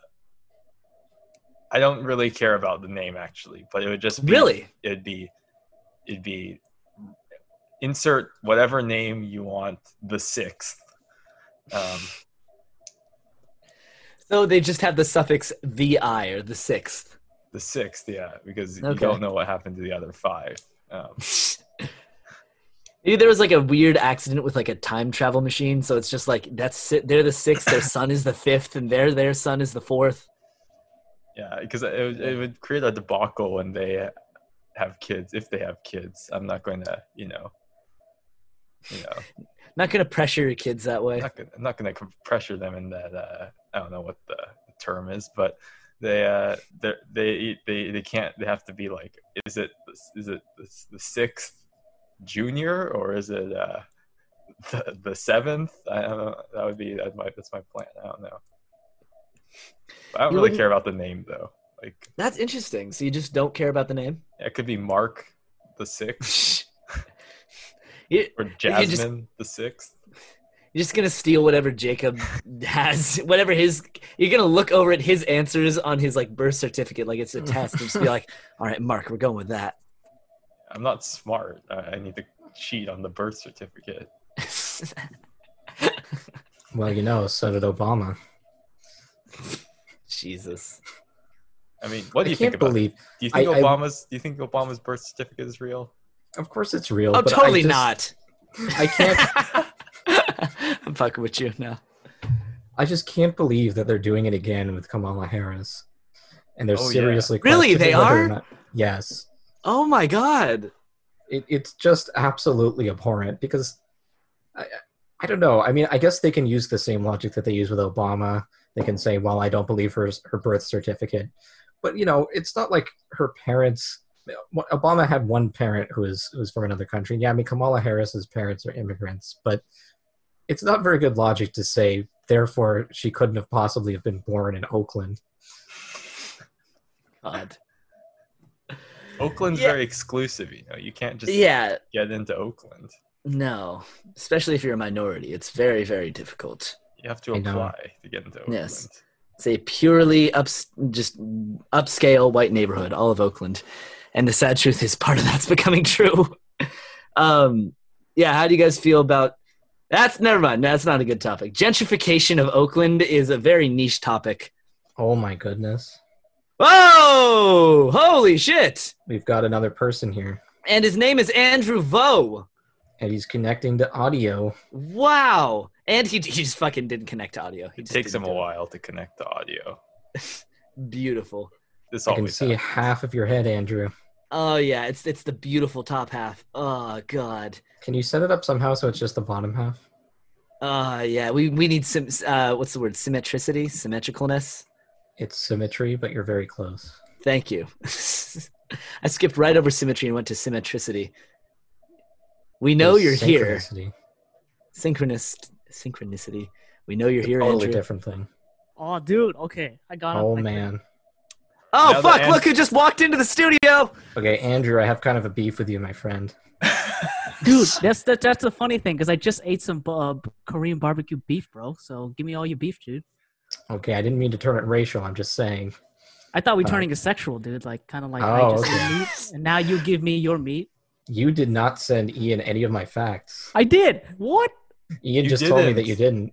I don't really care about the name actually, but it would just be, Really? It'd be, it'd be. Insert whatever name you want. The sixth. Um, So they just have the suffix "vi" or the sixth. the sixth, yeah, because you don't know what happened to the other five. Um, Maybe there was like a weird accident with like a time travel machine, so it's just like that's. They're the sixth, their son is the fifth, and their their son is the fourth. yeah, because it, would- it would create a debacle when they have kids. If they have kids, I'm not going to, you know, you know. Not gonna pressure your kids that way. I'm not not gonna pressure them in that. Uh, I don't know what the term is, but they uh, they they they can't. They have to be like, is it is it the, the sixth junior or is it uh, the, the seventh? I don't know. That would be that's my that's my plan. I don't know. I don't You really care about the name though. Like That's interesting. So you just don't care about the name? it could be Mark the sixth or You just- Jasmine the sixth. You're just gonna steal whatever Jacob has, whatever his. You're gonna look over at his answers on his like birth certificate, like it's a test, and just be like, "All right, Mark, we're going with that." I'm not smart. I, I need to cheat on the birth certificate. Well, you know, so did Obama. Jesus. I mean, what do I you can't think about? believe. Do you think I- I- Obama's? Do you think Obama's birth certificate is real? Of course, it's real. Oh, but I totally just- not. I can't. I'm fucking with you now. I just can't believe that they're doing it again with Kamala Harris, and they're Oh, yeah. seriously Really? They questioning whether or are? not- yes, Oh my god. it, it's just absolutely abhorrent because I, I don't know. I mean, I guess they can use the same logic that they use with Obama. They can say, "Well, I don't believe her her birth certificate," but you know, it's not like her parents. Obama had one parent who is who is from another country. Yeah, I mean, Kamala Harris's parents are immigrants, but it's not very good logic to say. Therefore, she couldn't have possibly have been born in Oakland. God. Oakland's Yeah. very exclusive, you know. You can't just Yeah, get into Oakland. no. Especially if you're a minority, it's very, very difficult. You have to apply to get into Oakland. Yes. It's a purely ups, just upscale white neighborhood, all of Oakland, and the sad truth is part of that's becoming true. um, yeah, how do you guys feel about? That's never mind. That's not a good topic. Gentrification of Oakland is a very niche topic. Oh my goodness. Whoa! Holy shit! We've got another person here, And his name is Andrew Vo. and he's connecting to audio. Wow! And he, he just fucking didn't connect to audio. He It just takes didn't a do it. while to connect the audio. Beautiful. This I can see happens. half of your head, Andrew. Oh yeah, it's it's the beautiful top half. Oh god. Can you set it up somehow so it's just the bottom half? Uh yeah, we we need some uh what's the word? Symmetricity, symmetricalness. It's symmetry, but you're very close. Thank you. I skipped right over symmetry and went to symmetricity. We know There's you're here. synchronicity. Synchronous synchronicity. We know you're It's a here, totally Andrew. different thing. Oh, dude. Okay, I got. Oh man. Oh Now fuck, And- look who just walked into the studio. Okay, Andrew, I have kind of a beef with you, my friend. dude. That's that, that's the funny thing because I just ate some uh, Korean barbecue beef, bro. So give me all your beef, dude. Okay, I didn't mean to turn it racial. I'm just saying. I thought we Uh, turning it sexual, dude. Like kind of like Oh, I just okay. meat, and now you give me your meat. You did not send Ean any of my facts. I did. What? Ean You just told me that you didn't.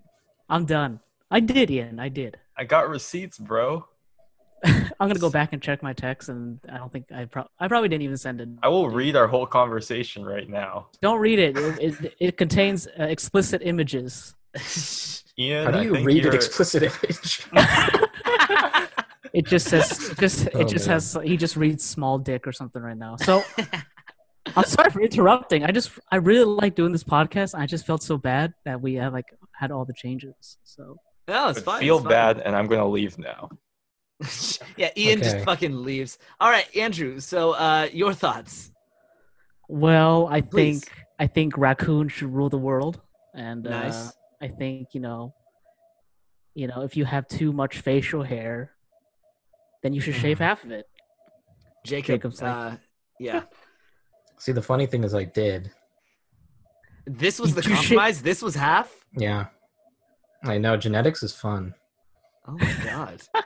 I'm done. I did, Ean. I did. I got receipts, bro. I'm gonna go back and check my text, and I don't think I pro- I probably didn't even send it. I will read our whole conversation right now. Don't read it. It, it, it contains uh, explicit images. Ean, How do I you think read an you're- explicit image? It just says just it Oh, just man. has he just reads small dick or something right now. So I'm sorry for interrupting. I just I really like doing this podcast. I just felt so bad that we had like had all the changes. So No, it's I fine. feel it's fine. bad, and I'm gonna leave now. yeah, Ean just fucking leaves. All right, Andrew. So, uh, your thoughts? well, I Please. think I think raccoon should rule the world, and uh, Nice. I think you know, you know, if you have too much facial hair, then you should shave Mhm. half of it. Jacob. Jacob's like- uh, yeah. See, the funny thing is, I did. This was the you shi- compromise. This was half. Yeah. I know genetics is fun. Oh my god.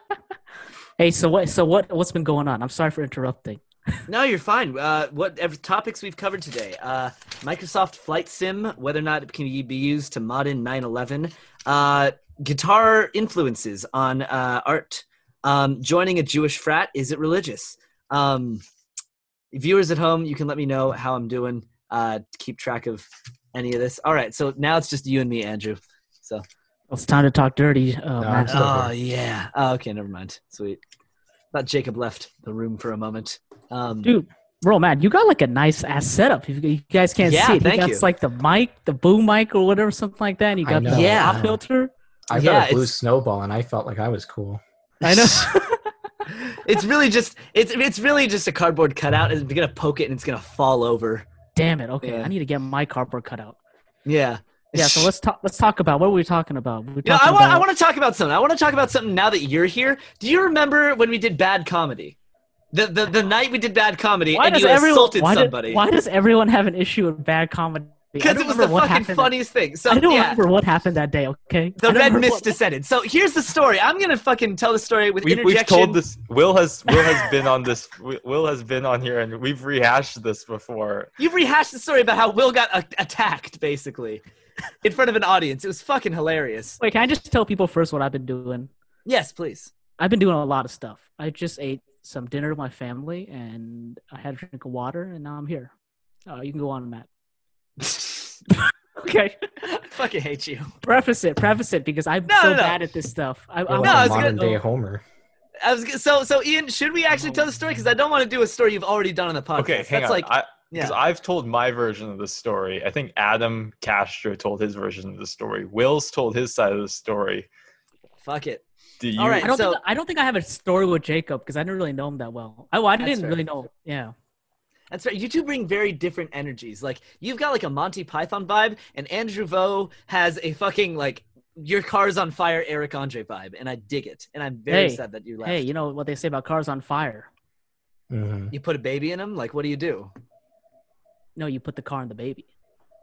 Hey, so what? So what? What's been going on? I'm sorry for interrupting. No, you're fine. Uh, what ev- topics we've covered today? Uh, Microsoft Flight Sim, whether or not it can be used to mod in 9/11. Uh, guitar influences on uh, art. Um, joining a Jewish frat is it religious? Um, viewers at home, you can let me know how I'm doing. Uh, keep track of any of this. All right, so now it's just you and me, Andrew. So. Well, it's time to talk dirty. Uh, No, Matt. I'm still Oh yeah. Oh, okay, never mind. Sweet. Thought Jacob left the room for a moment. Um, dude bro man you got like a nice ass setup if you, you guys can't Yeah, see it thank he got you. like the mic the boom mic or whatever something like that and you got know. the Yeah. pop filter I Yeah, got a blue it's- snowball, and I felt like I was cool. i know it's really just it's it's really just a cardboard cutout, and you're gonna poke it, and it's gonna fall over. damn it okay Yeah. i need to get my cardboard cutout. Yeah. yeah so let's talk let's talk about what were we talking about we were Yeah, I want I want to talk about something. I want to talk about something now that you're here. Do you remember when we did bad comedy? The the, the night we did bad comedy why and does you everyone assaulted why, somebody. Did, why does everyone have an issue with bad comedy Because it was the fucking happened- funniest thing. So i don't yeah. remember what happened that day okay The red mist what- descended. So here's the story. I'm gonna fucking tell the story with We've, interjection. we've told this. Will has Will has been on this. Will has been on here, and we've rehashed this before. You've rehashed the story about how Will got a- attacked, basically, in front of an audience. It was fucking hilarious. wait can i just tell people first what i've been doing Yes, please. I've been doing a lot of stuff. I just ate some dinner with my family, and I had a drink of water, and now I'm here. Uh, you can go on, Matt. Okay, I fucking hate you. preface it, preface it, because I'm No, so no, no. bad at this stuff. I, You're I like No, a it's good. modern day Homer. I was g- so so. Ean, should we actually tell the story? Because I don't want to do a story you've already done on the podcast. Okay, hang That's on. like I, because yeah. I've told my version of the story. I think Adam Castro told his version of the story. Will's told his side of the story. Fuck it. Do you? All right, I don't so- think I don't think I have a story with Jacob because I didn't really know him that well. I, well, I didn't fair. really know. Yeah, That's right. You two bring very different energies. Like you've got like a Monty Python vibe, and Andrew Vo has a fucking like your car's on fire Eric Andre vibe, and I dig it. And I'm very Hey, sad that you left. hey, you know what they say about cars on fire? Mhm. You put a baby in them? Like, what do you do? No, you put the car in the baby.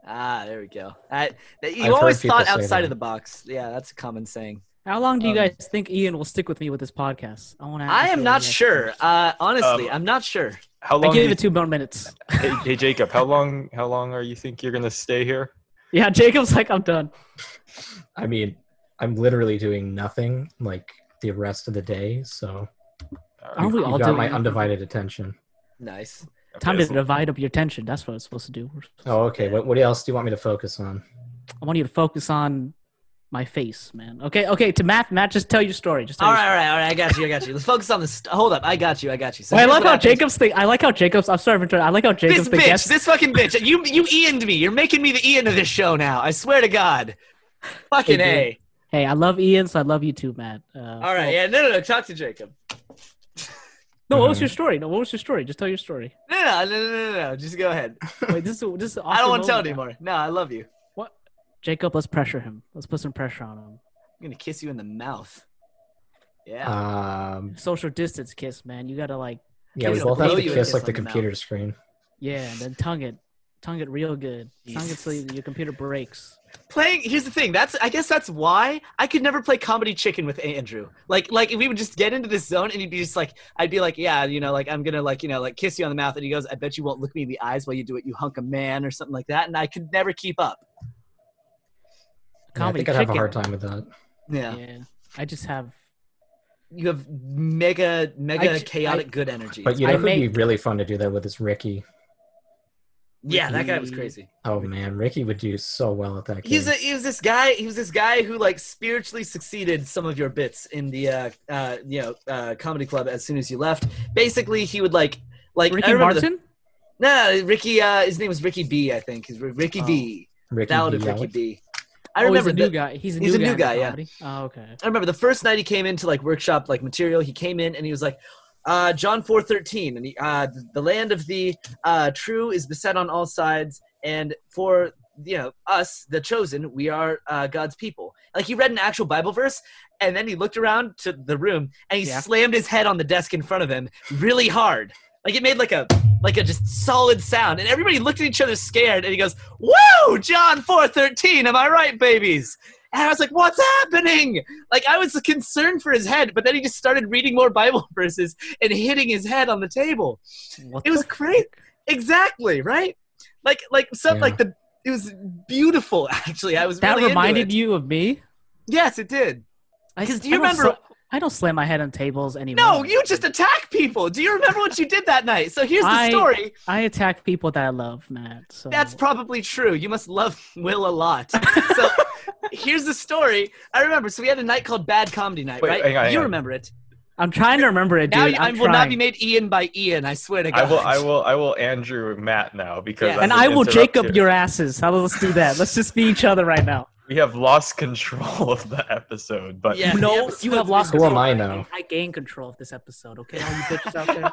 Ah, there we go. I, you I've always thought outside of the box. Yeah, that's a common saying. How long do you Um, guys think Ean will stick with me with this podcast? I want to. I am not sure. Uh, honestly, Um, I'm not sure. How I long? give do it two more minutes. hey, hey, Jacob, how long? How long are you think you're gonna stay here? Yeah, Jacob's like, I'm done. I mean, I'm literally doing nothing like the rest of the day, so Aren't we you all got doing my nothing? undivided attention. Nice. Time Okay, to divide up your attention. That's what it's supposed to do. Supposed- Oh, okay. What what else do you want me to focus on? I want you to focus on my face, man. Okay, okay. To Matt, Matt, just tell your story. Just tell All your right, all right, all right. I got you. I got you. Let's focus on this. Hold up. I got you. I got you. So Wait, I here's like how. Jacob's thing. I like how Jacob's. I'm sorry for interrupting. I like how This Jacob's the bitch, guest. this fucking bitch. You you Ean'd me. You're making me the Ean of this show now. I swear to God. Fucking Hey, a. Hey, I love Ean, so I love you too, Matt. Uh, All right. Yeah. No, no, no. Talk to Jacob. No, what was Mhm. your story? No, what was your story? Just tell your story. No, no, no, no, no, no. Just go ahead. Wait, this is this is. I don't want to tell anymore. No, I love you. What? Jacob, let's pressure him. Let's put some pressure on him. I'm gonna kiss you in the mouth. Yeah. Um, Social distance kiss, man. You gotta like, yeah, we both have to kiss kiss like the on the mouth. computer screen. yeah, and then tongue it, tongue it real good. Tongue it so your computer breaks. playing here's the thing that's i guess that's why i could never play comedy chicken with andrew like like we would just get into this zone and he'd be just like i'd be like yeah you know like i'm gonna like you know like kiss you on the mouth and he goes i bet you won't look me in the eyes while you do it you hunk of man or something like that and i could never keep up Yeah, I Comedy think I'd have a hard time with that. yeah, Yeah, I just have. you have mega mega I j- chaotic I- good energy But you I know who'd be really fun to do that with is Ricky. yeah that guy was crazy Oh man, Ricky would do so well at that game. He's a, he was this guy. He was this guy who like spiritually succeeded some of your bits in the uh, uh, you know uh, comedy club as soon as you left. Basically, he would like like Ricky remember the- Martin. No, no, Ricky. Uh, his name was Ricky B. I think. He's Ricky Oh. B. Ricky Ballad of B. Ricky B. I oh, remember he's a new the- guy. He's a he's new a guy. in guy, yeah. Oh, okay. I remember the first night he came into like workshop like material. He came in and he was like, uh, John four thirteen, and he, uh, the land of the uh, true is beset on all sides, and for you know us, the chosen, we are uh, God's people. Like he read an actual Bible verse, and then he looked around to the room and he Yeah. slammed his head on the desk in front of him really hard. Like it made like a like a just solid sound, and everybody looked at each other scared. And he goes, "Whoa, John four thirteen, am I right, babies?" And I was like, "What's happening?" Like I was concerned for his head, but then he just started reading more Bible verses and hitting his head on the table. What It was great. Exactly right. Like like some Yeah. like the it was beautiful. Actually, I was That really reminded you of me. Yes, it did. 'Cause do you remember- sla- I don't slam my head on tables anymore. No, you just attack people. Do you remember what you did that night? So here's the I- story. I attack people that I love, Matt. So That's probably true. You must love Will a lot. So here's the story. I remember. So we had a night called Bad Comedy Night, Wait, right? hang on, hang you on. remember it. I'm trying to remember it, dude. now you- I I'm will not be made Ean by Ean. I swear to God. I will. I will. I will. Andrew Matt now because Yeah. And I will interrupt Jacob you. your asses. How let's do that. Let's just be each other right now. We have lost control of the episode, but Yeah. no, episode's you have lost Who control. am I now? I gain control of this episode. Okay, all you bitches out there.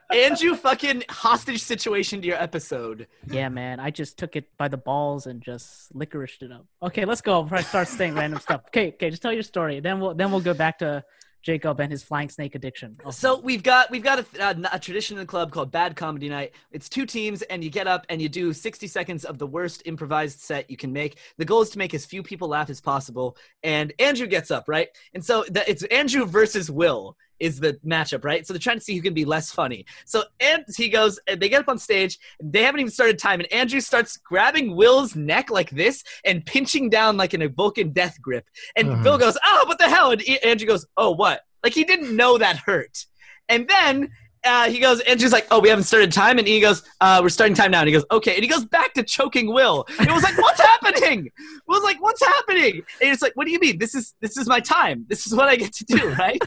Andrew fucking hostage situation to your episode. Yeah, man. I just took it by the balls and just licoriced it up. Okay, let's go. Before I start saying random stuff. Okay, okay. Just tell your story. Then we'll then we'll go back to Jacob and his flying snake addiction. Oh, So we've got we've got a, a, a tradition in the club called Bad Comedy Night. It's two teams, and you get up and you do 60 seconds of the worst improvised set you can make. The goal is to make as few people laugh as possible. And Andrew gets up, right? And so the, it's Andrew versus Will is the matchup, right? So they're trying to see who can be less funny. So and he goes, and they get up on stage. They haven't even started time, and Andrew starts grabbing Will's neck like this and pinching down like in a Vulcan death grip. And Mhm. Bill goes, "Oh, what the hell?" And Andrew goes, "Oh, what?" Like he didn't know that hurt. And then uh, he goes, and Andrew's like, "Oh, we haven't started time," and he goes, uh, "We're starting time now." And he goes, "Okay," and he goes back to choking Will. It was like, "What's happening?" Will's like, "What's happening?" And it's like, "What do you mean? This is this is my time. This is what I get to do, right?"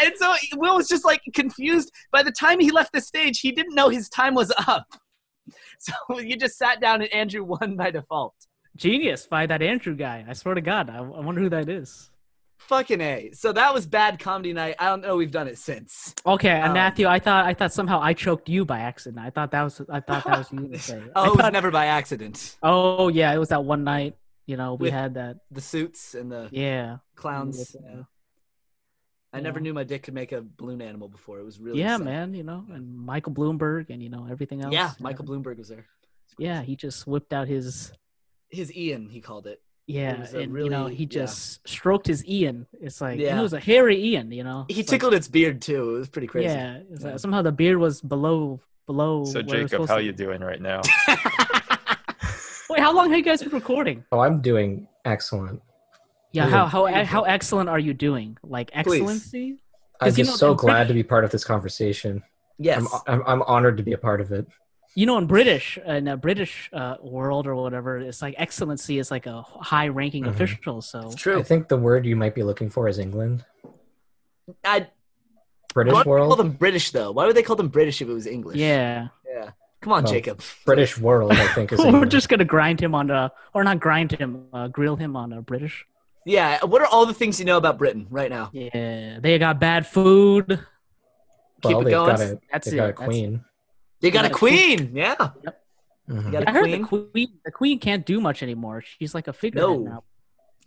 And so Will was just like confused. By the time he left the stage, he didn't know his time was up. So you just sat down and Andrew won by default. genius by that Andrew guy. I swear to God, I, I wonder who that is. Fucking a. So that was bad comedy night. I don't know. We've done it since. Okay, and Um, Matthew, I thought I thought somehow I choked you by accident. I thought that was I thought that was you. to say. Oh, I it was thought- never by accident. oh yeah, it was that one night. You know, we With- had that. The suits and the Yeah. clowns. Uh, I never know? knew my dick could make a balloon animal before. It was really yeah, sad. man. You know, and Michael Bloomberg and you know everything else. Yeah, Michael everything. Bloomberg was there. Yeah, he just whipped out his. His Ean, he called it. Yeah, was a and you know really- he yeah. just stroked his Ean. It's like Yeah. it was a hairy Ean. You know, He It's like- tickled its beard too. It was pretty crazy. Yeah, it's like somehow the beard was below below. So where it was Jacob, how to you doing right now? Wait, how long have you guys been recording? Oh, I'm doing excellent. Yeah, how how how excellent are you doing? Like excellency? I'm 'Cause you just know, so in glad British- to be part of this conversation. yes. I'm, I'm I'm honored to be a part of it. You know, in British in a British uh, world or whatever, it's like excellency is like a high ranking Mhm. official. So it's I think the word you might be looking for is England. I, British why would they call them British though? Why would they call them British if it was English? yeah, Yeah. Come on, Well, Jacob. British world, I think is we're just gonna grind him on a, or not grind him, uh, grill him on a British. Yeah. What are all the things you know about Britain right now? Yeah, they got bad food. keep well, it going. got a That's they've it. got a that's- queen. They got Yeah, a queen. Yeah. Mhm. You got a I heard queen. the queen. The queen can't do much anymore. She's like a figurehead No. now.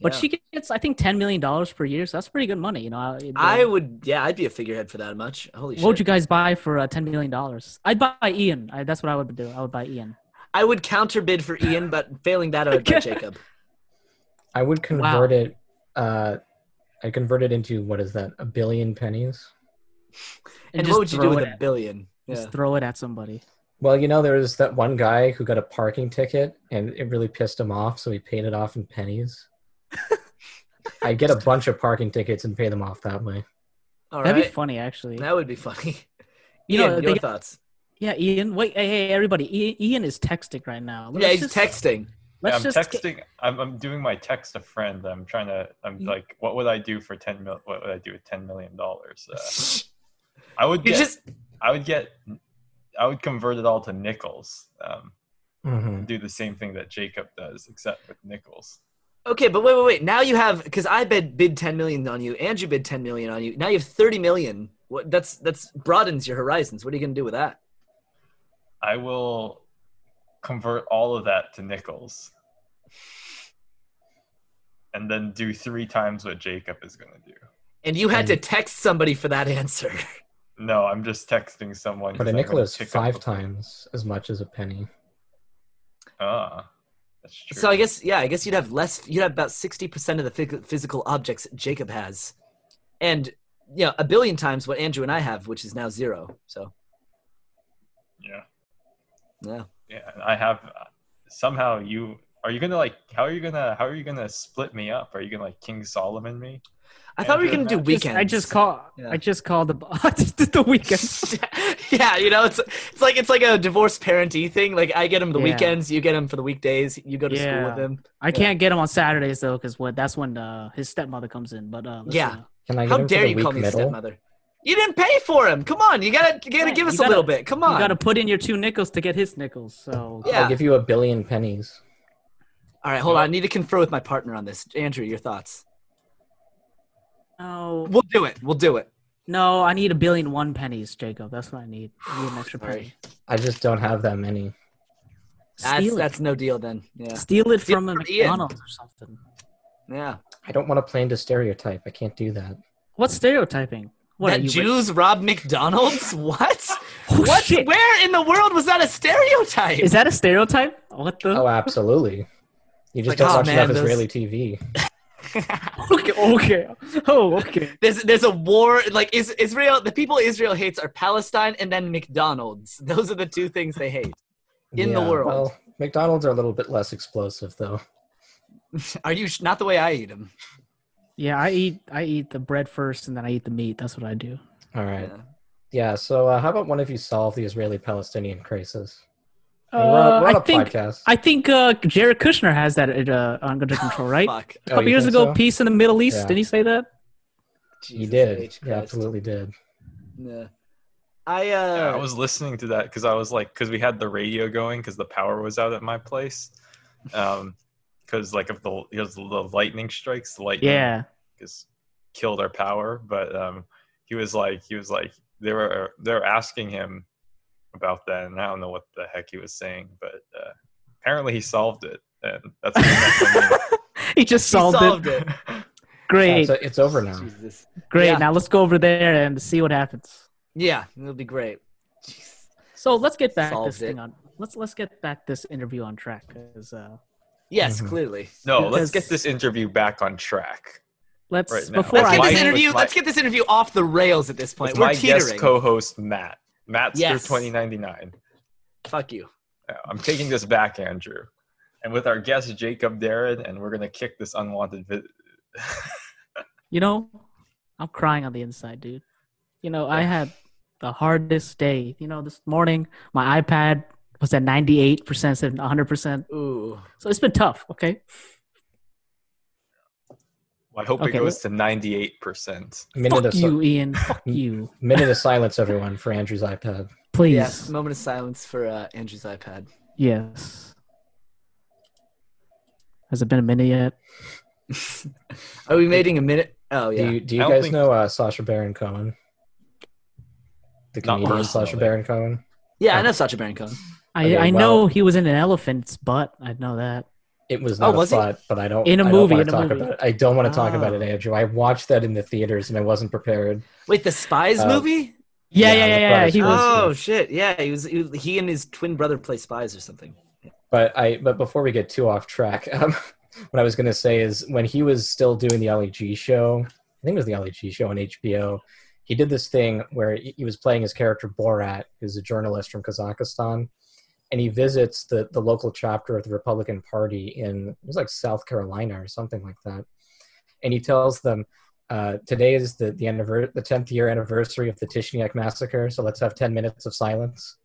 But Yeah. she gets, I think, ten million dollars per year. So that's pretty good money. You know. I, I would. Yeah, I'd be a figurehead for that much. Holy shit. What would you guys buy for uh, ten million dollars? I'd buy Ean. I, that's what I would do. I would buy Ean. I would counterbid for Ean, but failing that, I would buy Jacob. I would convert it. Uh, I convert it into what is that? A billion pennies. And, just what would you do with it a at- billion? Just Yeah. throw it at somebody. Well, you know, there was that one guy who got a parking ticket, and it really pissed him off, so he paid it off in pennies. I get a bunch of parking tickets and pay them off that way. All That'd right. be funny, actually. That would be funny. You know, Ean, they- your thoughts? Yeah, Ean. Wait, hey, hey, everybody. Ean, Ean is texting right now. Yeah, Let's he's just- texting. Yeah, Let's I'm just texting. I'm, I'm doing my text a friend. I'm trying to. I'm You- like, what would I do for ten mil? What would I do with ten million dollars? Uh, I would You get. just I would get. I would convert it all to nickels. Um, hmm do the same thing that Jacob does, except with nickels. okay, but wait, wait, wait. Now you have because I bid bid ten million on you, Andrew bid ten million on you. Now you have thirty million. What? That's that's broadens your horizons. What are you gonna do with that? I will convert all of that to nickels, and then do three times what Jacob is going to do. And you had to text somebody for that answer. No, I'm just texting someone. But a 'cause I'm nickel is five the- times as much as a penny. Ah, that's true. So I guess yeah, I guess you'd have less. You'd have about sixty percent of the physical objects Jacob has, and you know a billion times what Andrew and I have, which is now zero. So Yeah, yeah, yeah. and I have somehow you. Are you gonna like? How are you gonna? How are you gonna split me up? Are you gonna like King Solomon me? I thought we were gonna do Matt, Just- weekends. I just call. Yeah. I just called the the weekends. yeah, you know, it's it's like it's like a divorced parentee thing. Like I get him the Yeah. weekends, you get him for the weekdays. You go to school with him. I can't get him on Saturdays though, because what that's when uh, his stepmother comes in. But uh, let's, Yeah. uh, Can I get How him dare you week call me stepmother? You didn't pay for him. Come on, you gotta you gotta Yeah, give us you a little bit. Come on. you got to put in your two nickels to get his nickels. So Yeah. I'll give you a billion pennies. All right, hold on. I need to confer with my partner on this. Andrew, your thoughts? no, We'll do it. We'll do it. no, I need a billion one pennies, Jacob. That's what I need. I need an extra penny. I just don't have that many. That's Steal it. that's no deal then. Yeah. Steal it Steal from a from Ean. McDonald's or something. Yeah. I don't want to play into stereotype. I can't do that. What's stereotyping? What that you? Jews rob McDonald's? What? Oh, what? shit. Where in the world was that a stereotype? Is that a stereotype? What the? Oh, absolutely. You just Like, don't oh, watch man, enough those- Israeli TV. okay, okay. Oh, okay. there's there's a war like is Israel the people Israel hates are Palestine and then McDonald's. Those are the two things they hate. In the world. Well, McDonald's are a little bit less explosive, though. Are you sh- not the way I eat them? Yeah, I eat I eat the bread first, and then I eat the meat. That's what I do. All right. Yeah. so, uh, how about one of you solve the Israeli-Palestinian crisis? I mean, we're on, Uh, we're on I a think podcast. I think uh, Jared Kushner has that uh, under control, right? A Fuck. Oh, couple years ago, so? peace in the Middle East. Yeah. Did he say that? he did. H. He absolutely did. Yeah. I uh Yeah, I was listening to that because I was like, because we had the radio going because the power was out at my place. Um, because like if the because the lightning strikes, the lightning Yeah. just killed our power. But um, he was like, he was like, they were they were asking him about that, and I don't know what the heck he was saying, but uh, apparently he solved it, and that's. that's what he just he solved, solved it. it. Great, It's, it's over now. Jesus. great. Yeah. Now let's go over there and see what happens. Yeah, it'll be great. Jeez. So let's get back Solved this thing on. Let's let's get back this interview on track because uh, Yes, Mhm. clearly. No, let's get this interview back on track. let's Right now. before Let's I get this interview. my- Let's get this interview off the rails at this point. We're my teetering. guest co-host Matt. Matt's Yes. 2099. Fuck you. I'm taking this back, Andrew. And with our guest Jacob Derin, and we're gonna kick this unwanted vid- You know, I'm crying on the inside, dude. You know, I had the hardest day. You know, this morning my iPad was at 98% instead of 100%. Ooh. So it's been tough, okay? I hope it Okay, goes to 98%. Minute Fuck of, si- you, Ean. Fuck you. minute of silence, everyone, for Andrew's iPad. Please. Yes. Moment of silence for uh, Andrew's iPad. Yes. Has it been a minute yet? Are we making a minute? Oh Do yeah. you, do you don't guys think- know uh, Sacha Baron Cohen? The Not comedian Sacha. Baron Cohen. Yeah, I know Sacha Baron Cohen. I, Okay, I well- know he was in an elephant's butt. I know that. It was Oh, not was a he? thought, but I don't. In a I don't movie, wanna in a movie. About it. I don't want to talk about Oh. it, Andrew. I watched that in the theaters and I wasn't prepared. Wait, the Spies Uh, movie? Yeah, Yeah, yeah, yeah, yeah. He was. Oh shit! Yeah, he was, he was. He and his twin brother play spies or something. But I. But before we get too off track, um, what I was going to say is when he was still doing the Ali G show, I think it was the Ali G show on HBO. He did this thing where he he was playing his character Borat, who's a journalist from Kazakhstan, and he visits the the local chapter of the Republican Party in it was like South Carolina or something like that, and he tells them. Uh, today is the the, anniver- the 10th year anniversary of the Tishniak massacre, so let's have 10 minutes of silence.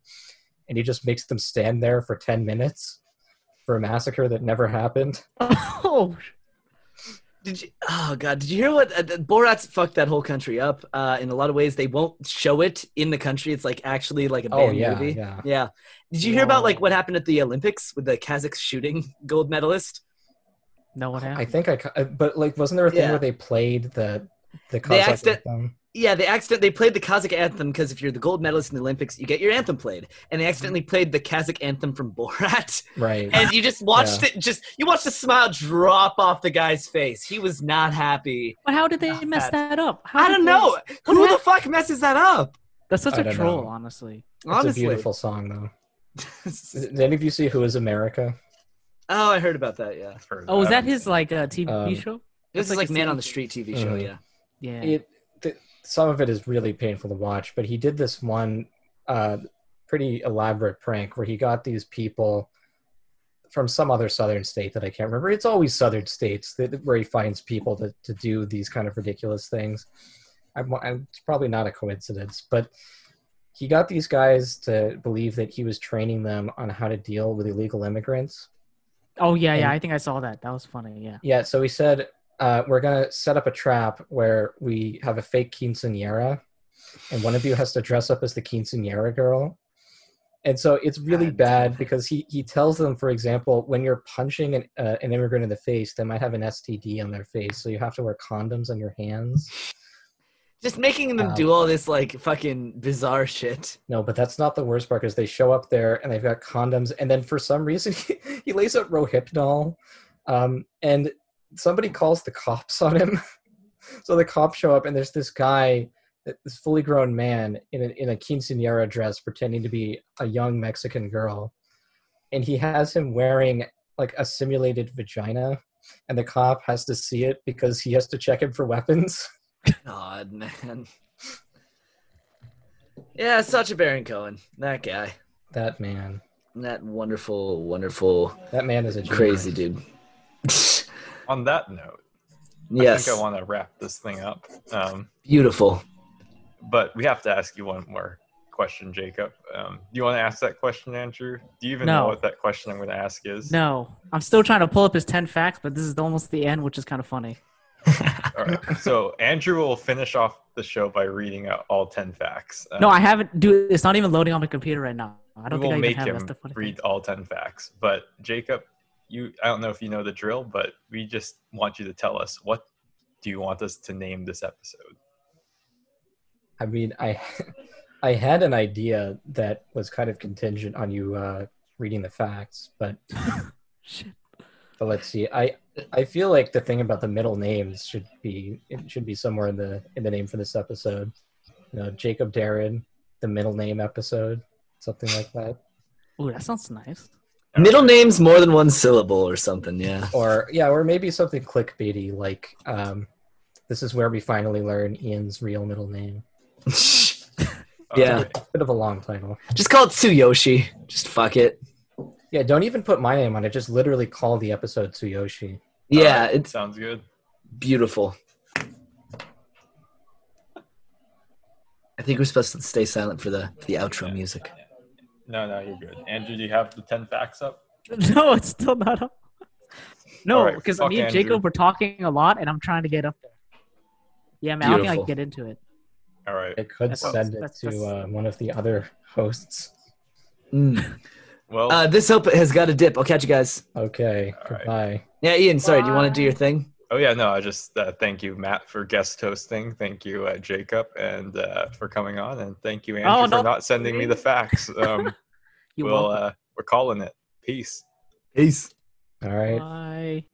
And he just makes them stand there for 10 minutes for a massacre that never happened. Oh, Did you? Oh god! Did you hear what uh, Borat's fucked that whole country up? Uh, in a lot of ways, they won't show it in the country. It's like actually like a Oh, yeah, movie. yeah. Yeah. Did you hear about like what happened at the Olympics with the Kazakh shooting gold medalist? no, what happened? I think I, uh, but like, wasn't there a thing Yeah. where they played the the They Kazakh accident- anthem? Yeah, they accident they played the Kazakh anthem because if you're the gold medalist in the Olympics, you get your anthem played, and they accidentally played the Kazakh anthem from Borat, Right. and you just watched it. Just you watched the smile drop off the guy's face. He was not happy. But how did they God. mess that up? How I don't know who the fuck messes that up. That's such I a troll, know. honestly. it's Honestly, a beautiful song, though. Did any of you see Who Is America? oh, I heard about that. Yeah, heard Oh, was that his like uh, TV Um, show? this It's is like like Man on the Street TV show. Mhm. Yeah. Yeah. It th- some of it is really painful to watch, but he did this one uh, pretty elaborate prank where he got these people from some other southern state that I can't remember. It's always southern states that, where he finds people to, to do these kind of ridiculous things. I'm, I'm, it's probably not a coincidence, but he got these guys to believe that he was training them on how to deal with illegal immigrants. oh yeah, yeah. I think I saw that. That was funny. Yeah. Yeah, so he said, uh, we're going to set up a trap where we have a fake quinceanera, and one of you has to dress up as the quinceanera girl. And so it's really God bad because he, he tells them, for example, when you're punching an, uh, an immigrant in the face, they might have an STD on their face, so you have to wear condoms on your hands. Just making them Um, do all this like fucking bizarre shit. No, but that's not the worst part because they show up there and they've got condoms, and then for some reason he, he lays out Rohypnol, um, and somebody calls the cops on him. so the cops show up, and there's this guy, this fully grown man in a, in a quinceanera dress, pretending to be a young Mexican girl, and he has him wearing like a simulated vagina, and the cop has to see it because he has to check him for weapons. God, man. Yeah, such a Baron Cohen. That guy. that man, That wonderful, wonderful, that man is a genius. crazy dude. On that note, yes. I think I want to wrap this thing up. Um, Beautiful. but we have to ask you one more question, Jacob. Um, do you want to ask that question, Andrew? Do you even No. know what that question I'm going to ask is? No, I'm still trying to pull up his ten facts, but this is almost the end, which is kind of funny. All right. So Andrew will finish off the show by reading out all ten facts. Um, No, I haven't. Dude, it's not even loading on my computer right now. I don't will think I make even have. him That's the funny read thing. all ten facts. But Jacob, you I don't know if you know the drill, but we just want you to tell us what do you want us to name this episode? I mean, I I had an idea that was kind of contingent on you uh, reading the facts, but Shit. But let's see. I I feel like the thing about the middle names should be it should be somewhere in the in the name for this episode. You know, Jacob Derin, the middle name episode, something like that. Ooh, that sounds nice. Middle names more than one syllable or something. Yeah. Or yeah, or maybe something clickbaity like um, this is where we finally learn Ean's real middle name. Yeah. Alright. Bit of a long title. Just call it Tsuyoshi. Just fuck it. Yeah, don't even put my name on it. Just literally call the episode Tsuyoshi. Yeah, Alright, it's sounds good. beautiful. I think we're supposed to stay silent for the for the outro Yeah. music. No, no, you're good. Andrew, do you have the ten facts up? No, it's still not up. No, because fuck me and Andrew. Jacob were talking a lot, and I'm trying to get up there. Yeah, man, I don't think I Beautiful. can get into it. All right. I could That's- send it that's- to uh, one of the other hosts. Mm. Well, Uh, this hope has got a dip. I'll catch you guys. Okay, All right. goodbye. Yeah, Ean. Sorry. Do you want to do your thing? Oh yeah, no, I just uh, thank you, Matt, for guest hosting. Thank you, uh, Jacob, and uh, for coming on, and thank you, Andrew, Oh, for not sending me the facts. Um, You we'll uh, we're calling it. Peace. Peace. All right. Bye.